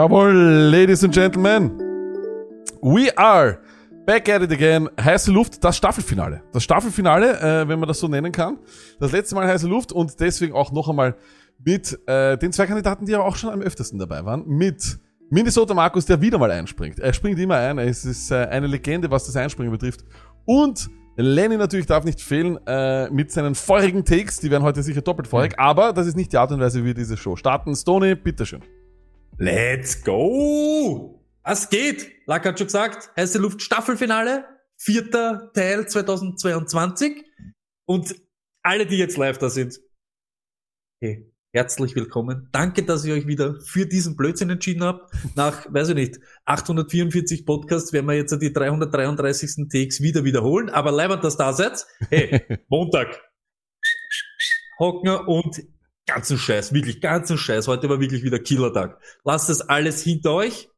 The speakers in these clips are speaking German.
Jawohl, Ladies and Gentlemen. We are back at it again. Heiße Luft, das Staffelfinale. Das Staffelfinale, äh, wenn man das so nennen kann. Das letzte Mal heiße Luft und deswegen auch noch einmal mit äh, den zwei Kandidaten, die aber auch schon am öftesten dabei waren. Mit Minnesota Markus, der wieder mal einspringt. Er springt immer ein. Es ist äh, eine Legende, was das Einspringen betrifft. Und Lenny natürlich darf nicht fehlen äh, mit seinen feurigen Takes. Die werden heute sicher doppelt feurig. Aber das ist nicht die Art und Weise, wie wir diese Show starten. Stoney, bitteschön. Let's go! Was geht? Lack hat schon gesagt, heiße Luft Staffelfinale, vierter Teil 2022. Und alle, die jetzt live da sind, hey, herzlich willkommen. Danke, dass ihr euch wieder für diesen Blödsinn entschieden habt. Nach, weiß ich nicht, 844 Podcasts werden wir jetzt die 333. Takes wieder wiederholen. Aber leibend, dass da seid. Hey, Montag. Hocken und ganzen Scheiß, wirklich ganzen Scheiß. Heute war wirklich wieder Killertag. Lasst das alles hinter euch.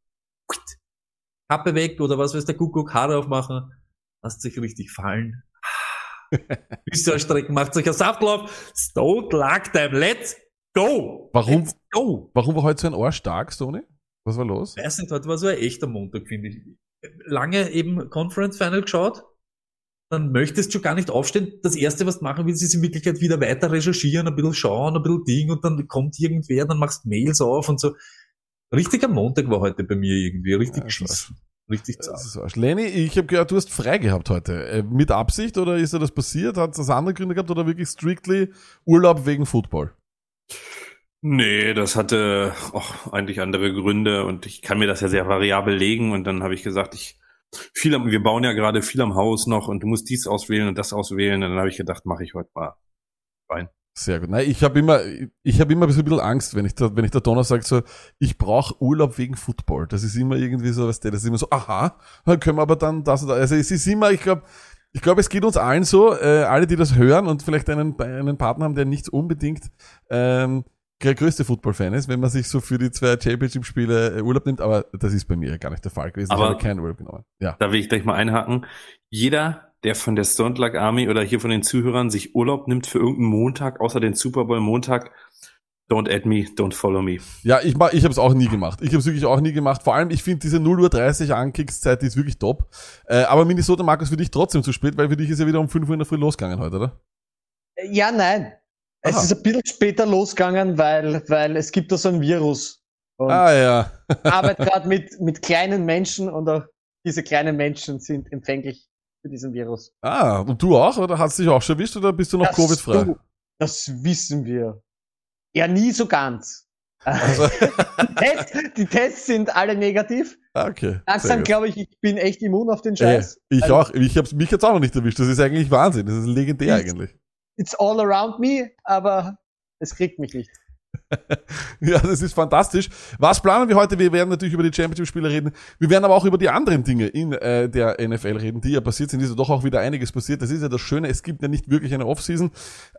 Kappe weg oder was weiß der Kuckuck, Haare aufmachen. Lasst sich richtig fallen. Füße ausstrecken, macht euch einen Saftlauf. Stone Luck Time. Let's go! Warum, Let's go! warum war heute so ein Ohr stark, Stoney? Was war los? Weiß nicht, heute war so ein echter Montag, finde ich. Lange eben Conference Final geschaut. Dann möchtest du schon gar nicht aufstehen. Das erste, was du machen willst, ist in Wirklichkeit wieder weiter recherchieren, ein bisschen schauen, ein bisschen Ding und dann kommt irgendwer, dann machst Mails auf und so. Richtiger Montag war heute bei mir irgendwie, richtig Ja, geschissen. Richtig zart. Lenny, ich habe gehört, du hast frei gehabt heute. Äh, Mit Absicht oder ist dir das passiert? Hat das andere Gründe gehabt oder wirklich strictly Urlaub wegen Football? Nee, das hatte auch eigentlich andere Gründe und ich kann mir das ja sehr variabel legen und dann habe ich gesagt, ich viel am, wir bauen ja gerade viel am Haus noch und du musst dies auswählen und das auswählen und dann habe ich gedacht, mache ich heute mal rein. Sehr gut. Nein, ich habe immer, ich habe immer so ein bisschen Angst, wenn ich da, wenn ich der Donner sagt so, ich brauche Urlaub wegen Football. Das ist immer irgendwie so, was der, das ist immer so, aha, dann können wir aber dann das und das. Also es ist immer, ich glaube, ich glaube, es geht uns allen so, äh, alle, die das hören und vielleicht einen, einen Partner haben, der nicht unbedingt ähm, der größte Football-Fan ist, wenn man sich so für die zwei Championship-Spiele äh, Urlaub nimmt, aber das ist bei mir gar nicht der Fall gewesen. Aber- ich habe keinen Urlaub genommen. Ja. Da will ich gleich mal einhaken. Jeder, der von der Stone Luck Army oder hier von den Zuhörern sich Urlaub nimmt für irgendeinen Montag, außer den Super Bowl Montag, don't add me, don't follow me. Ja, ich, mach- ich habe es auch nie gemacht. Ich habe es wirklich auch nie gemacht. Vor allem, ich finde diese 0 Uhr 30 Ankickszeit, die ist wirklich top. Äh, aber Minnesota, Markus, für dich trotzdem zu spät, weil für dich ist ja wieder um 5 Uhr in der Früh losgegangen heute, oder? Ja, nein. Es Aha. ist ein bisschen später losgegangen, weil, weil es gibt da so ein Virus. Und Ah ja. arbeite gerade mit, mit kleinen Menschen und auch diese kleinen Menschen sind empfänglich für diesen Virus. Ah, und du auch? Oder hast du dich auch schon erwischt oder bist du noch Covid-frei? Das wissen wir. Ja, nie so ganz. Also, Die, Tests, die Tests sind alle negativ. okay. Langsam glaube ich, ich bin echt immun auf den Äh, Scheiß. ich Also, auch. Ich hab's, mich jetzt auch noch nicht erwischt. Das ist eigentlich Wahnsinn. Das ist legendär Ich- eigentlich. It's all around me, aber es kriegt mich nicht. Ja, das ist fantastisch. Was planen wir heute? Wir werden natürlich über die Championship-Spiele reden. Wir werden aber auch über die anderen Dinge in äh, der NFL reden, die ja passiert sind. Ist ja doch auch wieder einiges passiert. Das ist ja das Schöne. Es gibt ja nicht wirklich eine Offseason.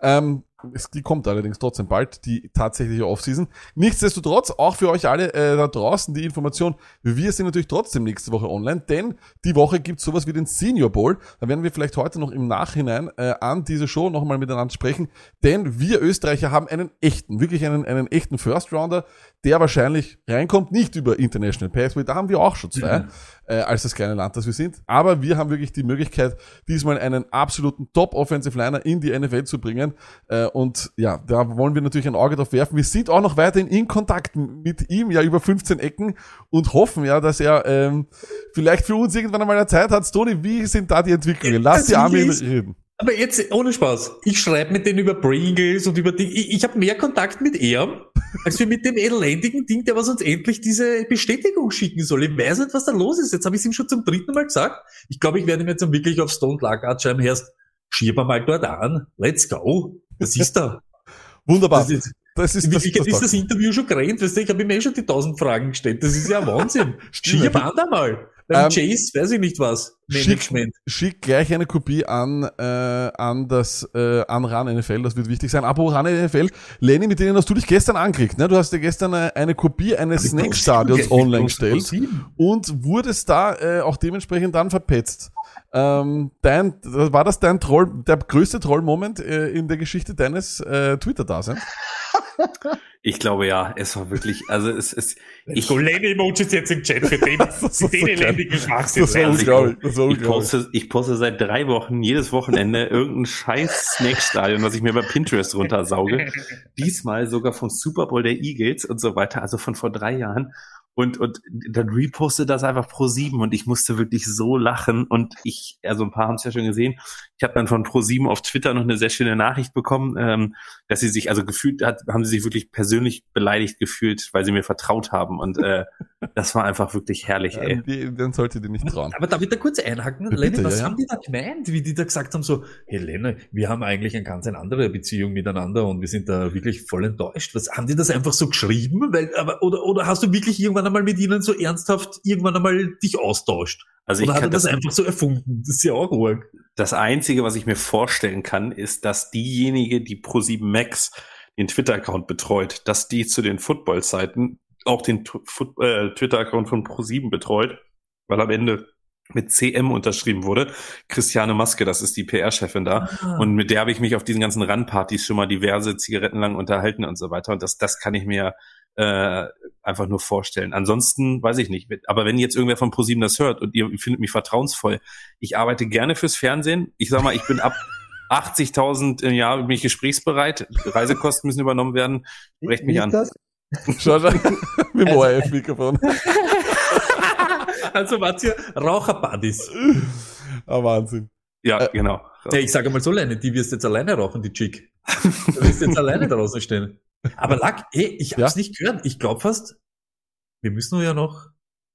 Ähm, es, die kommt allerdings trotzdem bald, die tatsächliche Offseason. Nichtsdestotrotz, auch für euch alle äh, da draußen die Information, wir sind natürlich trotzdem nächste Woche online, denn die Woche gibt sowas wie den Senior Bowl. Da werden wir vielleicht heute noch im Nachhinein äh, an diese Show nochmal miteinander sprechen, denn wir Österreicher haben einen echten, wirklich einen, einen echten First Rounder, der wahrscheinlich reinkommt, nicht über International Pathway, da haben wir auch schon zwei, äh, als das kleine Land, das wir sind. Aber wir haben wirklich die Möglichkeit, diesmal einen absoluten Top-Offensive Liner in die NFL zu bringen. Äh, und ja, da wollen wir natürlich ein Auge drauf werfen. Wir sind auch noch weiterhin in Kontakt mit ihm, ja, über 15 Ecken und hoffen ja, dass er ähm, vielleicht für uns irgendwann einmal eine Zeit hat. Tony, wie sind da die Entwicklungen? Lass Das die Arme reden. Aber jetzt, ohne Spaß, ich schreibe mit denen über Pringles und über Ding. Ich, ich habe mehr Kontakt mit ihm, als wir mit dem elendigen Ding, der was uns endlich diese Bestätigung schicken soll. Ich weiß nicht, was da los ist. Jetzt habe ich es ihm schon zum dritten Mal gesagt. Ich glaube, ich werde ihm jetzt dann wirklich auf Stone Lagarde schreiben, Herrst, schieb mal dort an. Let's go. Das ist da. Wunderbar. Das ist, Das ist das, Wirklichkeit das, ist das Interview schon gerannt, weißt du, ich habe ihm eh schon die tausend Fragen gestellt. Das ist ja Wahnsinn. Stimmt. Schieb an da mal. Beim Ähm, Chase, weiß ich nicht was. Schick, Management. schick gleich eine Kopie an, äh, an das, äh, an RAN NFL, das wird wichtig sein. Apropos RAN NFL, Lenny, mit denen hast du dich gestern angekriegt, ne? Du hast dir gestern eine, eine Kopie eines Snake-Stadions online gestellt und wurdest da äh, auch dementsprechend dann verpetzt. Ähm, dein, war das dein Troll, der größte Troll-Moment äh, in der Geschichte deines äh, Twitter-Daseins? Ich glaube ja, es war wirklich, also es ist, Ich go Lenny-Emojis jetzt im Chat für den, Das ist so den elendigen Schwachsinn. Das war Also ich- unglaublich. Das war ich unglaublich. poste, ich poste seit drei Wochen jedes Wochenende irgendein scheiß Snack-Stadion, was ich mir bei Pinterest runtersauge. Diesmal sogar vom Super Bowl der Eagles und so weiter, also von vor drei Jahren. Und, und dann reposte das einfach pro sieben und ich musste wirklich so lachen und ich, also ein paar haben es ja schon gesehen, ich habe dann von pro sieben auf Twitter noch eine sehr schöne Nachricht bekommen, ähm, dass sie sich, also gefühlt hat, haben sie sich wirklich persönlich beleidigt gefühlt, weil sie mir vertraut haben und äh, das war einfach wirklich herrlich, ey. Ähm, die, dann sollte die nicht trauen. Aber darf ich da kurz einhaken? Bitte, was ja, ja. haben die da gemeint? Wie die da gesagt haben, so, hey Lenny, wir haben eigentlich eine ganz eine andere Beziehung miteinander und wir sind da wirklich voll enttäuscht. Was, haben die das einfach so geschrieben? Weil, aber, oder, oder hast du wirklich irgendwann einmal mit ihnen so ernsthaft irgendwann einmal dich austauscht? Also ich Oder er kann das das, einfach so erfunden? Das ist ja auch arg. das Einzige, was ich mir vorstellen kann, ist, dass diejenige, die Pro7 Max den Twitter-Account betreut, dass die zu den Football-Zeiten auch den äh, Twitter-Account von Pro7 betreut, weil am Ende mit CM unterschrieben wurde. Christiane Maske, das ist die PR-Chefin da. Ah. Und mit der habe ich mich auf diesen ganzen Randpartys schon mal diverse Zigaretten lang unterhalten und so weiter. Und das, das kann ich mir äh, einfach nur vorstellen. Ansonsten weiß ich nicht. Aber wenn jetzt irgendwer von ProSieben das hört und ihr findet mich vertrauensvoll, ich arbeite gerne fürs Fernsehen. Ich sag mal, ich bin ab 80.000 im Jahr bin ich gesprächsbereit. Reisekosten müssen übernommen werden. Sprecht mich Wie ist an. das? Schau, schau. Mit dem ORF-Mikrofon. also wart ihr Raucherbuddies. Ah, Wahnsinn. Ja, Äh, genau. Ja, ich sage mal so, Lenny, die wirst jetzt alleine rauchen, die Chick. Du wirst jetzt alleine draußen stehen. Aber Lack, ey, ich hab's Ja? nicht gehört. Ich glaube fast, wir müssen ja noch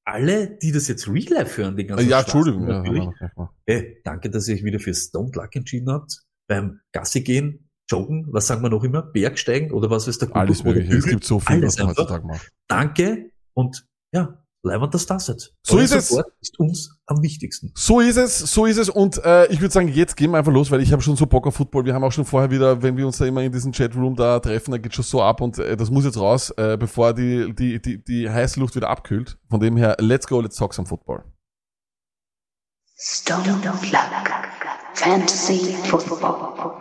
alle, die das jetzt real life hören, die ganzen Ja, Stars, Entschuldigung. Ja. Ey, danke, dass ihr euch wieder für Stone Luck entschieden habt. Beim Gassi gehen, joggen, was sagen wir noch immer? Bergsteigen oder was ist der Alles mögliche. Es gibt so viel, Alles was man heutzutage macht. Danke und ja, leibend das das jetzt. So ist es. Ist uns am wichtigsten. So ist es, so ist es. Und äh, ich würde sagen, jetzt gehen wir einfach los, weil ich habe schon so Bock auf Football. Wir haben auch schon vorher wieder, wenn wir uns da immer in diesem Chatroom da treffen, da geht schon so ab und äh, das muss jetzt raus, äh, bevor die, die, die, die heiße Luft wieder abkühlt. Von dem her, let's go, let's talk some Football. Stone Luck Fantasy Football.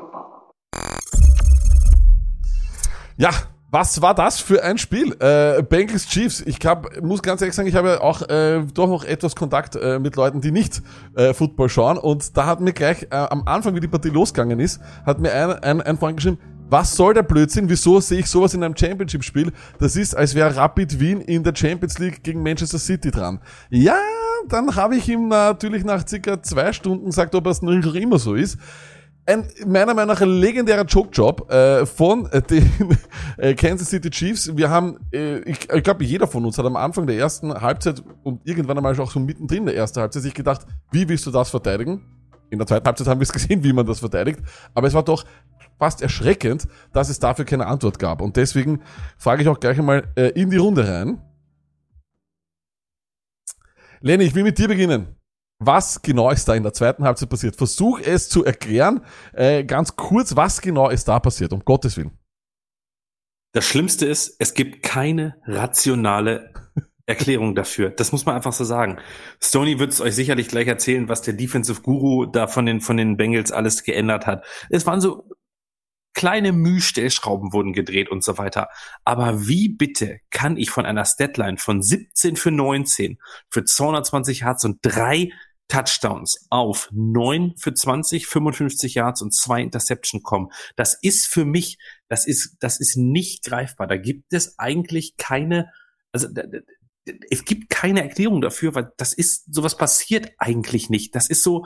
Ja, was war das für ein Spiel? Äh, Bengals Chiefs. Ich hab, muss ganz ehrlich sagen, ich habe auch äh, doch noch etwas Kontakt äh, mit Leuten, die nicht äh, Football schauen. Und da hat mir gleich äh, am Anfang, wie die Partie losgegangen ist, hat mir ein, ein, ein Freund geschrieben, was soll der Blödsinn? Wieso sehe ich sowas in einem Championship-Spiel? Das ist, als wäre Rapid Wien in der Champions League gegen Manchester City dran. Ja, dann habe ich ihm natürlich nach circa zwei Stunden gesagt, ob es noch immer so ist ein meiner Meinung nach ein legendärer Joke-Job äh, von den äh, Kansas City Chiefs. Wir haben, äh, ich, ich glaube, jeder von uns hat am Anfang der ersten Halbzeit und irgendwann einmal auch so mittendrin der ersten Halbzeit sich gedacht, wie willst du das verteidigen? In der zweiten Halbzeit haben wir es gesehen, wie man das verteidigt. Aber es war doch fast erschreckend, dass es dafür keine Antwort gab. Und deswegen frage ich auch gleich einmal äh, in die Runde rein. Lenny, ich will mit dir beginnen. Was genau ist da in der zweiten Halbzeit passiert? Versuch es zu erklären, äh, ganz kurz, was genau ist da passiert, um Gottes Willen. Das Schlimmste ist, es gibt keine rationale Erklärung dafür. Das muss man einfach so sagen. Stoney wird es euch sicherlich gleich erzählen, was der Defensive Guru da von den, von den Bengals alles geändert hat. Es waren so kleine Mühstellschrauben wurden gedreht und so weiter. Aber wie bitte kann ich von einer Statline von 17 für 19 für 220 Yards und drei Touchdowns auf 9 für 20, 55 Yards und zwei Interception kommen? Das ist für mich, das ist, das ist nicht greifbar. Da gibt es eigentlich keine, also es gibt keine Erklärung dafür, weil das ist, sowas passiert eigentlich nicht. Das ist so,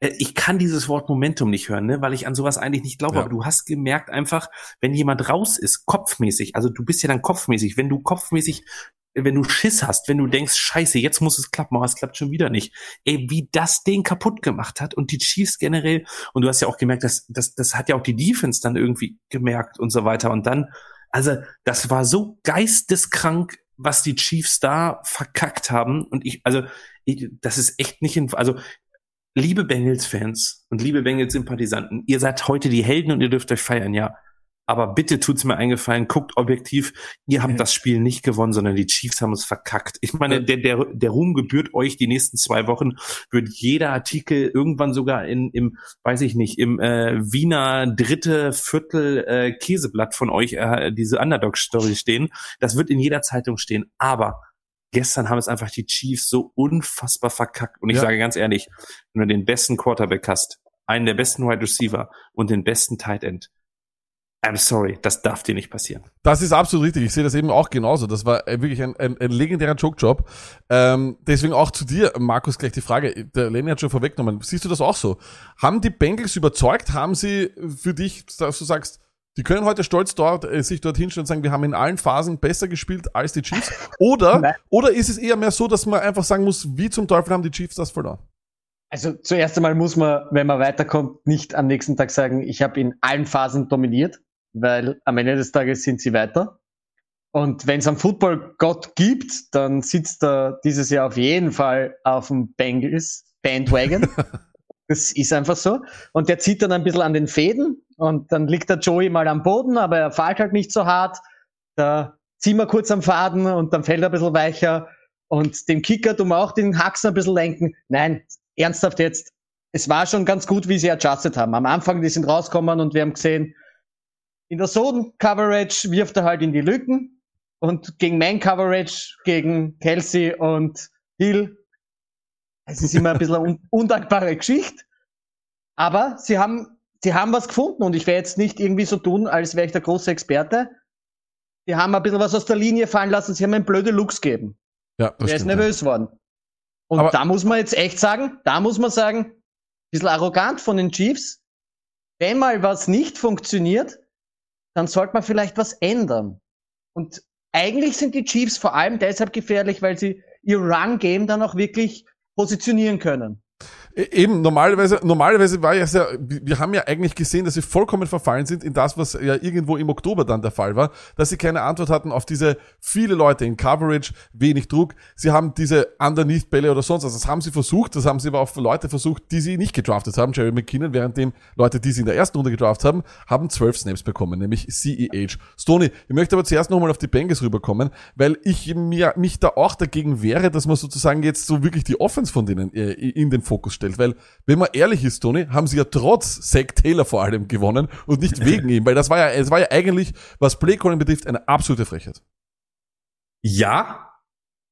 äh, ich kann dieses Wort Momentum nicht hören, ne, weil ich an sowas eigentlich nicht glaube. Ja. Aber du hast gemerkt einfach, wenn jemand raus ist, kopfmäßig, also du bist ja dann kopfmäßig, wenn du kopfmäßig, wenn du Schiss hast, wenn du denkst, scheiße, jetzt muss es klappen, aber es klappt schon wieder nicht. Ey, wie das den kaputt gemacht hat und die Chiefs generell, und du hast ja auch gemerkt, dass, das, das hat ja auch die Defense dann irgendwie gemerkt und so weiter. Und dann, also, das war so geisteskrank, was die Chiefs da verkackt haben. Und ich, also, ich, das ist echt nicht in, also, liebe Bengals-Fans und liebe Bengals-Sympathisanten, ihr seid heute die Helden und ihr dürft euch feiern, ja. Aber bitte tut's mir eingefallen, guckt objektiv, ihr habt das Spiel nicht gewonnen, sondern die Chiefs haben es verkackt. Ich meine, der, der, der Ruhm gebührt euch die nächsten zwei Wochen, wird jeder Artikel irgendwann sogar in, im, weiß ich nicht, im äh, Wiener dritte Viertel äh, Käseblatt von euch, äh, diese Underdog-Story stehen. Das wird in jeder Zeitung stehen. Aber gestern haben es einfach die Chiefs so unfassbar verkackt. Und ich Ja. sage ganz ehrlich, wenn du den besten Quarterback hast, einen der besten Wide Receiver und den besten Tight End, I'm sorry, das darf dir nicht passieren. Das ist absolut richtig. Ich sehe das eben auch genauso. Das war äh, wirklich ein, ein, ein legendärer Joke-Job. Ähm, deswegen auch zu dir, Markus, gleich die Frage. Der Lenny hat schon vorweggenommen. Siehst du das auch so? Haben die Bengals überzeugt? Haben sie für dich, dass du sagst, die können heute stolz dort, äh, sich dort hinstellen und sagen, wir haben in allen Phasen besser gespielt als die Chiefs? Oder, Nein. oder ist es eher mehr so, dass man einfach sagen muss, wie zum Teufel haben die Chiefs das verloren? Also zuerst einmal muss man, wenn man weiterkommt, nicht am nächsten Tag sagen, ich habe in allen Phasen dominiert, weil am Ende des Tages sind sie weiter. Und wenn es einen Football-Gott gibt, dann sitzt er dieses Jahr auf jeden Fall auf dem Bengals Bandwagon. das ist einfach so. Und der zieht dann ein bisschen an den Fäden und dann liegt der Joey mal am Boden, aber er fällt halt nicht so hart. Da ziehen wir kurz am Faden und dann fällt er ein bisschen weicher. Und dem Kicker tun wir auch den Haxen ein bisschen lenken. Nein, ernsthaft jetzt. Es war schon ganz gut, wie sie adjusted haben. Am Anfang, die sind rausgekommen und wir haben gesehen, in der Zone-Coverage wirft er halt in die Lücken und gegen Man-Coverage, gegen Kelsey und Hill, es ist immer ein bisschen eine un undankbare Geschichte. Aber sie haben, sie haben was gefunden und ich werde jetzt nicht irgendwie so tun, als wäre ich der große Experte. Die haben ein bisschen was aus der Linie fallen lassen, sie haben ein blöde Looks gegeben. Ja, das Der ist stimmt, ja. nervös worden. Und Aber- da muss man jetzt echt sagen, da muss man sagen, ein bisschen arrogant von den Chiefs. Wenn mal was nicht funktioniert, dann sollte man vielleicht was ändern. Und eigentlich sind die Chiefs vor allem deshalb gefährlich, weil sie ihr Run-Game dann auch wirklich positionieren können. E- Eben, normalerweise, normalerweise war ja sehr, wir haben ja eigentlich gesehen, dass sie vollkommen verfallen sind in das, was ja irgendwo im Oktober dann der Fall war, dass sie keine Antwort hatten auf diese viele Leute in Coverage, wenig Druck. Sie haben diese Underneath-Bälle oder sonst was. Das haben sie versucht, das haben sie aber auf Leute versucht, die sie nicht gedraftet haben. Jerry McKinnon, währenddem Leute, die sie in der ersten Runde gedraftet haben, haben zwölf Snaps bekommen, nämlich CEH. Stoney, ich möchte aber zuerst nochmal auf die Bengals rüberkommen, weil ich mir, mich da auch dagegen wehre, dass man sozusagen jetzt so wirklich die Offense von denen äh, in den Fokus stellt, weil, wenn man ehrlich ist, Tony, haben sie ja trotz Zach Taylor vor allem gewonnen und nicht wegen ihm, weil das war ja, es war ja eigentlich, was Playcalling betrifft, eine absolute Frechheit. Ja,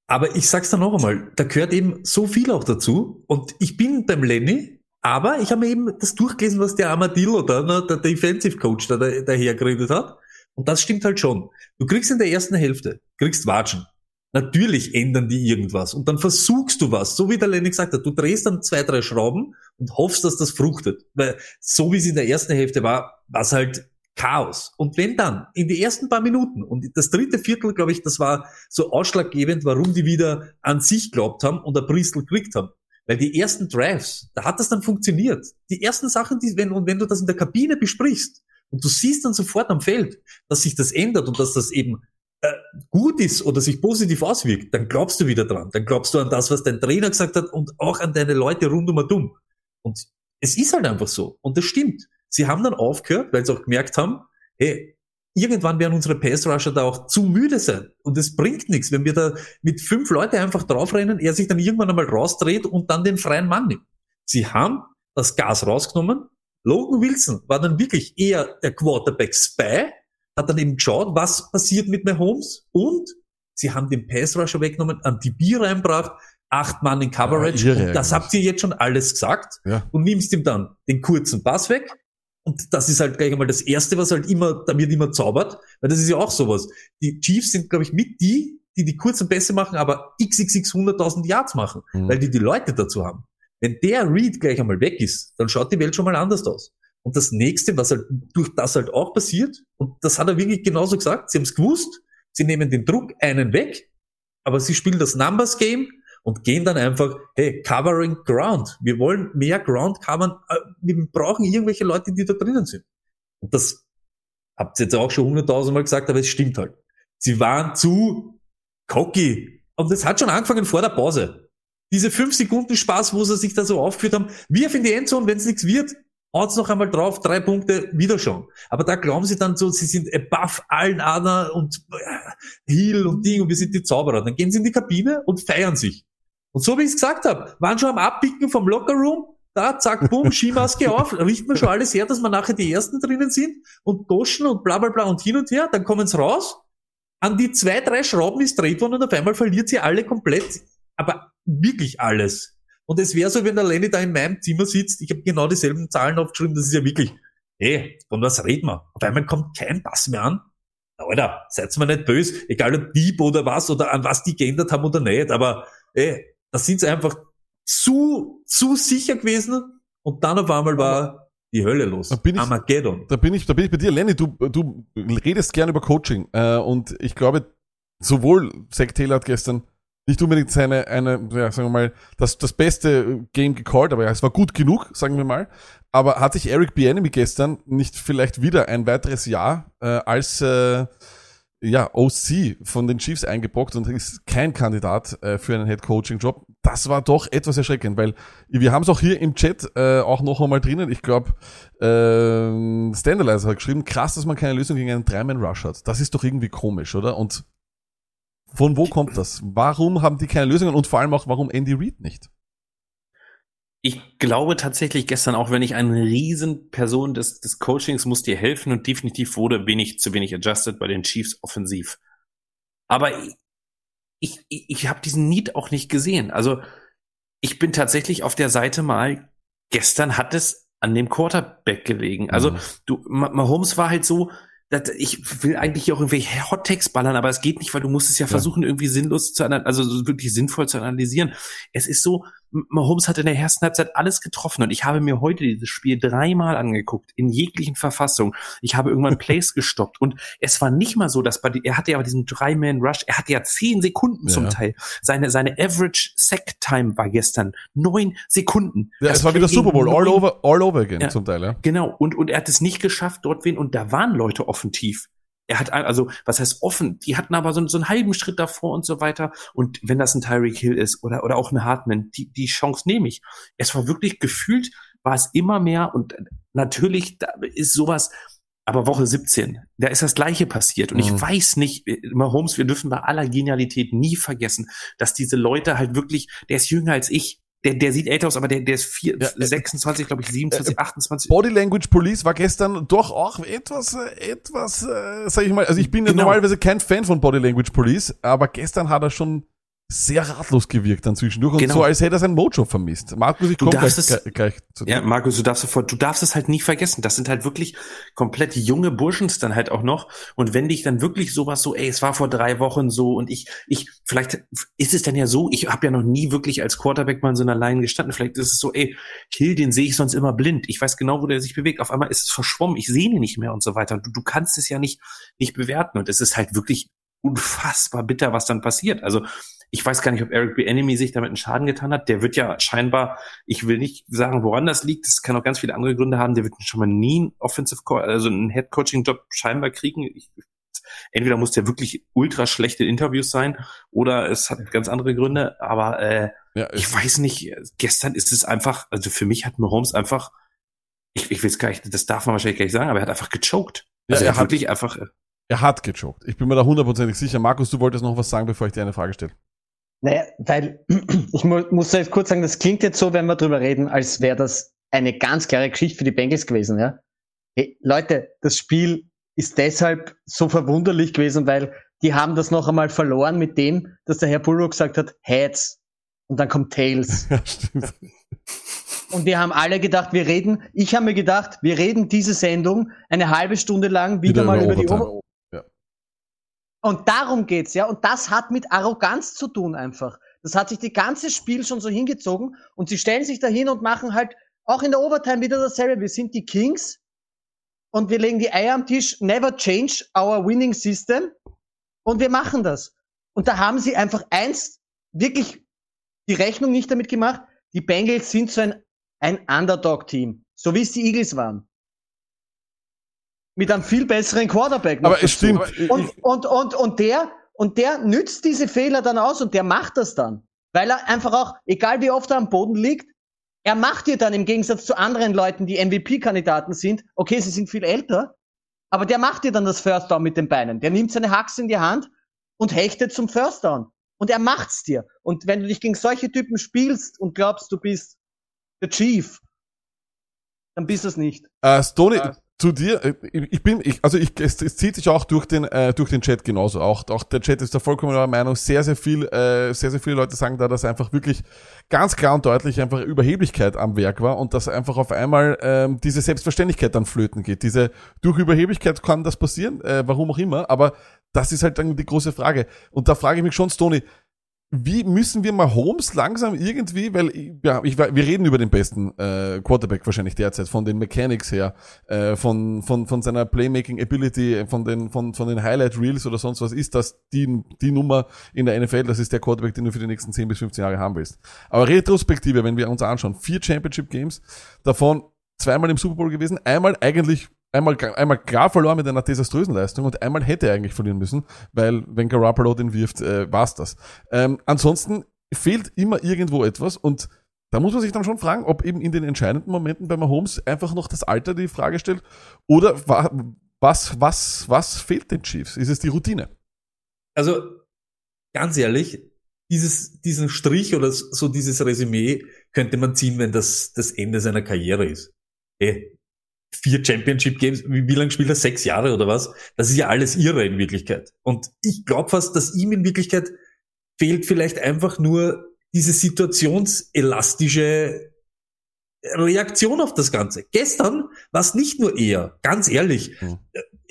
aber ich sag's dann noch einmal, da gehört eben so viel auch dazu. Und ich bin beim Lenny, aber ich habe mir eben das durchgelesen, was der Armadillo da, ne, der Defensive Coach da, da daher geredet hat. Und das stimmt halt schon. Du kriegst in der ersten Hälfte, kriegst Watschen. Natürlich ändern die irgendwas. Und dann versuchst du was. So wie der Lenny gesagt hat, du drehst dann zwei, drei Schrauben und hoffst, dass das fruchtet. Weil so wie es in der ersten Hälfte war, war es halt Chaos. Und wenn dann in die ersten paar Minuten und das dritte Viertel, glaube ich, das war so ausschlaggebend, warum die wieder an sich glaubt haben und ein Bristol gekriegt haben. Weil die ersten Drives, da hat das dann funktioniert. Die ersten Sachen, die, wenn, und wenn du das in der Kabine besprichst und du siehst dann sofort am Feld, dass sich das ändert und dass das eben gut ist oder sich positiv auswirkt, dann glaubst du wieder dran. Dann glaubst du an das, was dein Trainer gesagt hat und auch an deine Leute rund um und um. Und es ist halt einfach so. Und das stimmt. Sie haben dann aufgehört, weil sie auch gemerkt haben, hey, irgendwann werden unsere Pass-Rusher da auch zu müde sein. Und es bringt nichts, wenn wir da mit fünf Leute einfach draufrennen, er sich dann irgendwann einmal rausdreht und dann den freien Mann nimmt. Sie haben das Gas rausgenommen. Logan Wilson war dann wirklich eher der Quarterback-Spy, hat dann eben geschaut, was passiert mit Mahomes und sie haben den Pass-Rusher weggenommen, an die Bier reinbracht, acht Mann in Coverage. Ja, irre das habt ihr jetzt schon alles gesagt Ja. und nimmst ihm dann den kurzen Pass weg. Und das ist halt gleich einmal das Erste, was halt immer, da wird immer zaubert, weil das ist ja auch sowas. Die Chiefs sind, glaube ich, mit die, die die kurzen Pässe machen, aber xxx 100.000 Yards machen, Mhm. weil die die Leute dazu haben. Wenn der Read gleich einmal weg ist, dann schaut die Welt schon mal anders aus. Und das nächste, was halt durch das halt auch passiert, und das hat er wirklich genauso gesagt, sie haben es gewusst, sie nehmen den Druck einen weg, aber sie spielen das Numbers Game und gehen dann einfach, hey, covering ground. Wir wollen mehr Ground covern. äh, Wir brauchen irgendwelche Leute, die da drinnen sind. Und das habt ihr jetzt auch schon hunderttausendmal gesagt, aber es stimmt halt. Sie waren zu cocky. Und das hat schon angefangen vor der Pause. Diese fünf Sekunden Spaß, wo sie sich da so aufgeführt haben, wirf in die Endzone, wenn es nichts wird. Haut's noch einmal drauf, drei Punkte, wieder schon. Aber da glauben sie dann so, sie sind above allen anderen und äh, Heal und Ding und wir sind die Zauberer. Dann gehen sie in die Kabine und feiern sich. Und so wie ich es gesagt habe, waren schon am Abpicken vom Lockerroom, da, zack, bumm, Skimaske auf, riecht man schon alles her, dass wir nachher die Ersten drinnen sind und doschen und bla bla bla und hin und her, dann kommen sie raus, an die zwei, drei Schrauben ist dreht worden und auf einmal verliert sie alle komplett, aber wirklich alles. Und es wäre so, wenn der Lenny da in meinem Zimmer sitzt, ich habe genau dieselben Zahlen aufgeschrieben, das ist ja wirklich, hey, von was reden wir? Auf einmal kommt kein Pass mehr an. Alter, seid mir nicht böse, egal ob Dieb oder was oder an was die geändert haben oder nicht, aber ey, da sind sie einfach zu, zu sicher gewesen und dann auf einmal war die Hölle los. Da bin ich- Armageddon. Da bin ich, da bin ich bei dir, Lenny. Du, du redest gern über Coaching äh, und ich glaube, sowohl Zach Taylor hat gestern nicht unbedingt seine, eine, ja, sagen wir mal, das, das beste Game gecallt, aber ja, es war gut genug, sagen wir mal. Aber hat sich Eric Bieniemy gestern nicht vielleicht wieder ein weiteres Jahr äh, als äh, ja, OC von den Chiefs eingebrockt und ist kein Kandidat äh, für einen Head Coaching Job. Das war doch etwas erschreckend, weil wir haben es auch hier im Chat äh, auch noch einmal drinnen. Ich glaube, äh, Standalizer hat geschrieben, krass, dass man keine Lösung gegen einen Dreiman-Rush hat. Das ist doch irgendwie komisch, oder? Und von wo kommt das? Warum haben die keine Lösungen und vor allem auch, warum Andy Reid nicht? Ich glaube tatsächlich gestern, auch wenn ich eine Riesenperson des, des Coachings muss dir helfen und definitiv wurde wenig zu wenig adjusted bei den Chiefs offensiv. Aber ich, ich, ich habe diesen Need auch nicht gesehen. Also ich bin tatsächlich auf der Seite mal, gestern hat es an dem Quarterback gelegen. Also Mhm. du, Ma- Mahomes war halt so, ich will eigentlich hier auch irgendwelche Hottext ballern, aber es geht nicht, weil du musst es ja, Ja. versuchen, irgendwie sinnlos zu analysieren, also so wirklich sinnvoll zu analysieren. Es ist so, Mahomes hat in der ersten Halbzeit alles getroffen und ich habe mir heute dieses Spiel dreimal angeguckt, in jeglichen Verfassungen. Ich habe irgendwann Plays gestoppt und es war nicht mal so, dass bei, er hatte ja bei diesem Drei-Man-Rush, er hatte ja zehn Sekunden Ja. zum Teil. Seine, seine Average Sack-Time war gestern neun Sekunden. Ja, Das es war wieder Super Bowl, all over, all over again Ja. zum Teil, ja. Genau, und, und er hat es nicht geschafft, dort wen, und da waren Leute offen tief. Er hat, also, was heißt offen? Die hatten aber so, so einen halben Schritt davor und so weiter. Und wenn das ein Tyreek Hill ist oder, oder auch ein Hartman, die, die Chance nehme ich. Es war wirklich gefühlt, war es immer mehr und natürlich da ist sowas, aber Woche 17, da ist das Gleiche passiert. Und ich Mhm. weiß nicht, Mahomes, wir dürfen bei aller Genialität nie vergessen, dass diese Leute halt wirklich, der ist jünger als ich. Der, der sieht älter aus, aber der, der ist vier, Ja, äh, 26, glaube ich, 27, 28. Body Language Police war gestern doch auch etwas, äh, etwas, äh, sag ich mal, also ich bin ja Genau. normalerweise kein Fan von Body Language Police, aber gestern hat er schon sehr ratlos gewirkt dann zwischendurch und Genau. so, als hätte er sein Mojo vermisst. Markus, ich Du komme gleich, gleich, es- gleich zu dir. Ja, Markus, du darfst sofort, du darfst es halt nie vergessen. Das sind halt wirklich komplett junge Burschens dann halt auch noch. Und wenn dich dann wirklich sowas so, ey, es war vor drei Wochen so und ich, ich, vielleicht ist es dann ja so, ich habe ja noch nie wirklich als Quarterback mal in so einer Line gestanden. Vielleicht ist es so, ey, Hill, den sehe ich sonst immer blind. Ich weiß genau, wo der sich bewegt. Auf einmal ist es verschwommen. Ich sehe ihn nicht mehr und so weiter. Du, du kannst es ja nicht, nicht bewerten. Und es ist halt wirklich unfassbar bitter, was dann passiert. Also, ich weiß gar nicht, ob Eric Bieniemy sich damit einen Schaden getan hat. Der wird ja scheinbar, ich will nicht sagen, woran das liegt. Das kann auch ganz viele andere Gründe haben. Der wird schon mal nie einen Offensive, also einen Head Coaching Job scheinbar kriegen. Ich, entweder muss der wirklich ultra schlechte Interviews sein oder es hat ganz andere Gründe. Aber äh, Ja, ich weiß nicht. Gestern ist es einfach, also für mich hat Mahomes einfach, ich, ich will es gar nicht, das darf man wahrscheinlich gar nicht sagen, aber er hat einfach gechoked. Ja, Also er er hat wirklich einfach. äh, er hat gejoked. Ich bin mir da hundertprozentig sicher. Markus, du wolltest noch was sagen, bevor ich dir eine Frage stelle. Naja, weil ich mu muss jetzt kurz sagen, das klingt jetzt so, wenn wir drüber reden, als wäre das eine ganz klare Geschichte für die Bengals gewesen. Ja? Hey, Leute, das Spiel ist deshalb so verwunderlich gewesen, weil die haben das noch einmal verloren mit dem, dass der Herr Bullock gesagt hat, Heads und dann kommt Tails. Ja, stimmt. Und wir haben alle gedacht, wir reden, ich habe mir gedacht, wir reden diese Sendung eine halbe Stunde lang wieder, Wieder mal über über die Overtime. Und darum geht's, ja. Und das hat mit Arroganz zu tun einfach. Das hat sich die ganze Spiel schon so hingezogen und sie stellen sich dahin und machen halt auch in der Overtime wieder dasselbe. Wir sind die Kings und wir legen die Eier am Tisch. Never change our winning system. Und wir machen das. Und da haben sie einfach eins wirklich die Rechnung nicht damit gemacht. Die Bengals sind so ein, ein Underdog-Team. So wie es die Eagles waren. Mit einem viel besseren Quarterback. Aber es stimmt. Und, und, und, und der, und der nützt diese Fehler dann aus und der macht das dann. Weil er einfach auch, egal wie oft er am Boden liegt, Er macht dir dann im Gegensatz zu anderen Leuten, die MVP-Kandidaten sind, okay, sie sind viel älter, aber der macht dir dann das First Down mit den Beinen. Der nimmt seine Haxe in die Hand und hechtet zum First Down. Und er macht's dir. Und wenn du dich gegen solche Typen spielst und glaubst, du bist der Chief, dann bist du es nicht. Äh, Stoney, zu dir, äh, ich bin, ich, also ich, es, es zieht sich auch durch den, äh, durch den Chat genauso. Auch, auch der Chat ist da vollkommen eurer Meinung. Sehr, sehr viel, äh, sehr, sehr viele Leute sagen da, dass einfach wirklich ganz klar und deutlich einfach Überheblichkeit am Werk war und dass einfach auf einmal ähm, diese Selbstverständlichkeit dann flöten geht. Diese, durch Überheblichkeit kann das passieren, äh, warum auch immer, aber das ist halt dann die große Frage. Und da frage ich mich schon, Stoney, wie müssen wir mal Holmes langsam irgendwie, weil ja, ich, wir reden über den besten äh, Quarterback wahrscheinlich derzeit, von den Mechanics her, äh, von, von, von seiner Playmaking Ability, von den, von, von den Highlight Reels oder sonst was, ist das die, die Nummer in der NFL, das ist der Quarterback, den du für die nächsten 10 bis 15 Jahre haben willst. Aber Retrospektive, wenn wir uns anschauen, vier Championship Games, davon zweimal im Super Bowl gewesen, einmal eigentlich einmal, einmal klar verloren mit einer desaströsen Leistung und einmal hätte er eigentlich verlieren müssen, weil wenn Garoppolo den wirft, äh, war's das. Ähm, ansonsten fehlt immer irgendwo etwas und da muss man sich dann schon fragen, ob eben in den entscheidenden Momenten bei Mahomes einfach noch das Alter die Frage stellt oder was, was, was fehlt den Chiefs? Ist es die Routine? Also, ganz ehrlich, dieses, diesen Strich oder so dieses Resümee könnte man ziehen, wenn das das Ende seiner Karriere ist. Ey, vier Championship Games, wie, wie lange spielt er? Sechs Jahre oder was? Das ist ja alles irre in Wirklichkeit. Und ich glaube fast, dass ihm in Wirklichkeit fehlt vielleicht einfach nur diese situationselastische Reaktion auf das Ganze. Gestern war es nicht nur er, ganz ehrlich. Hm.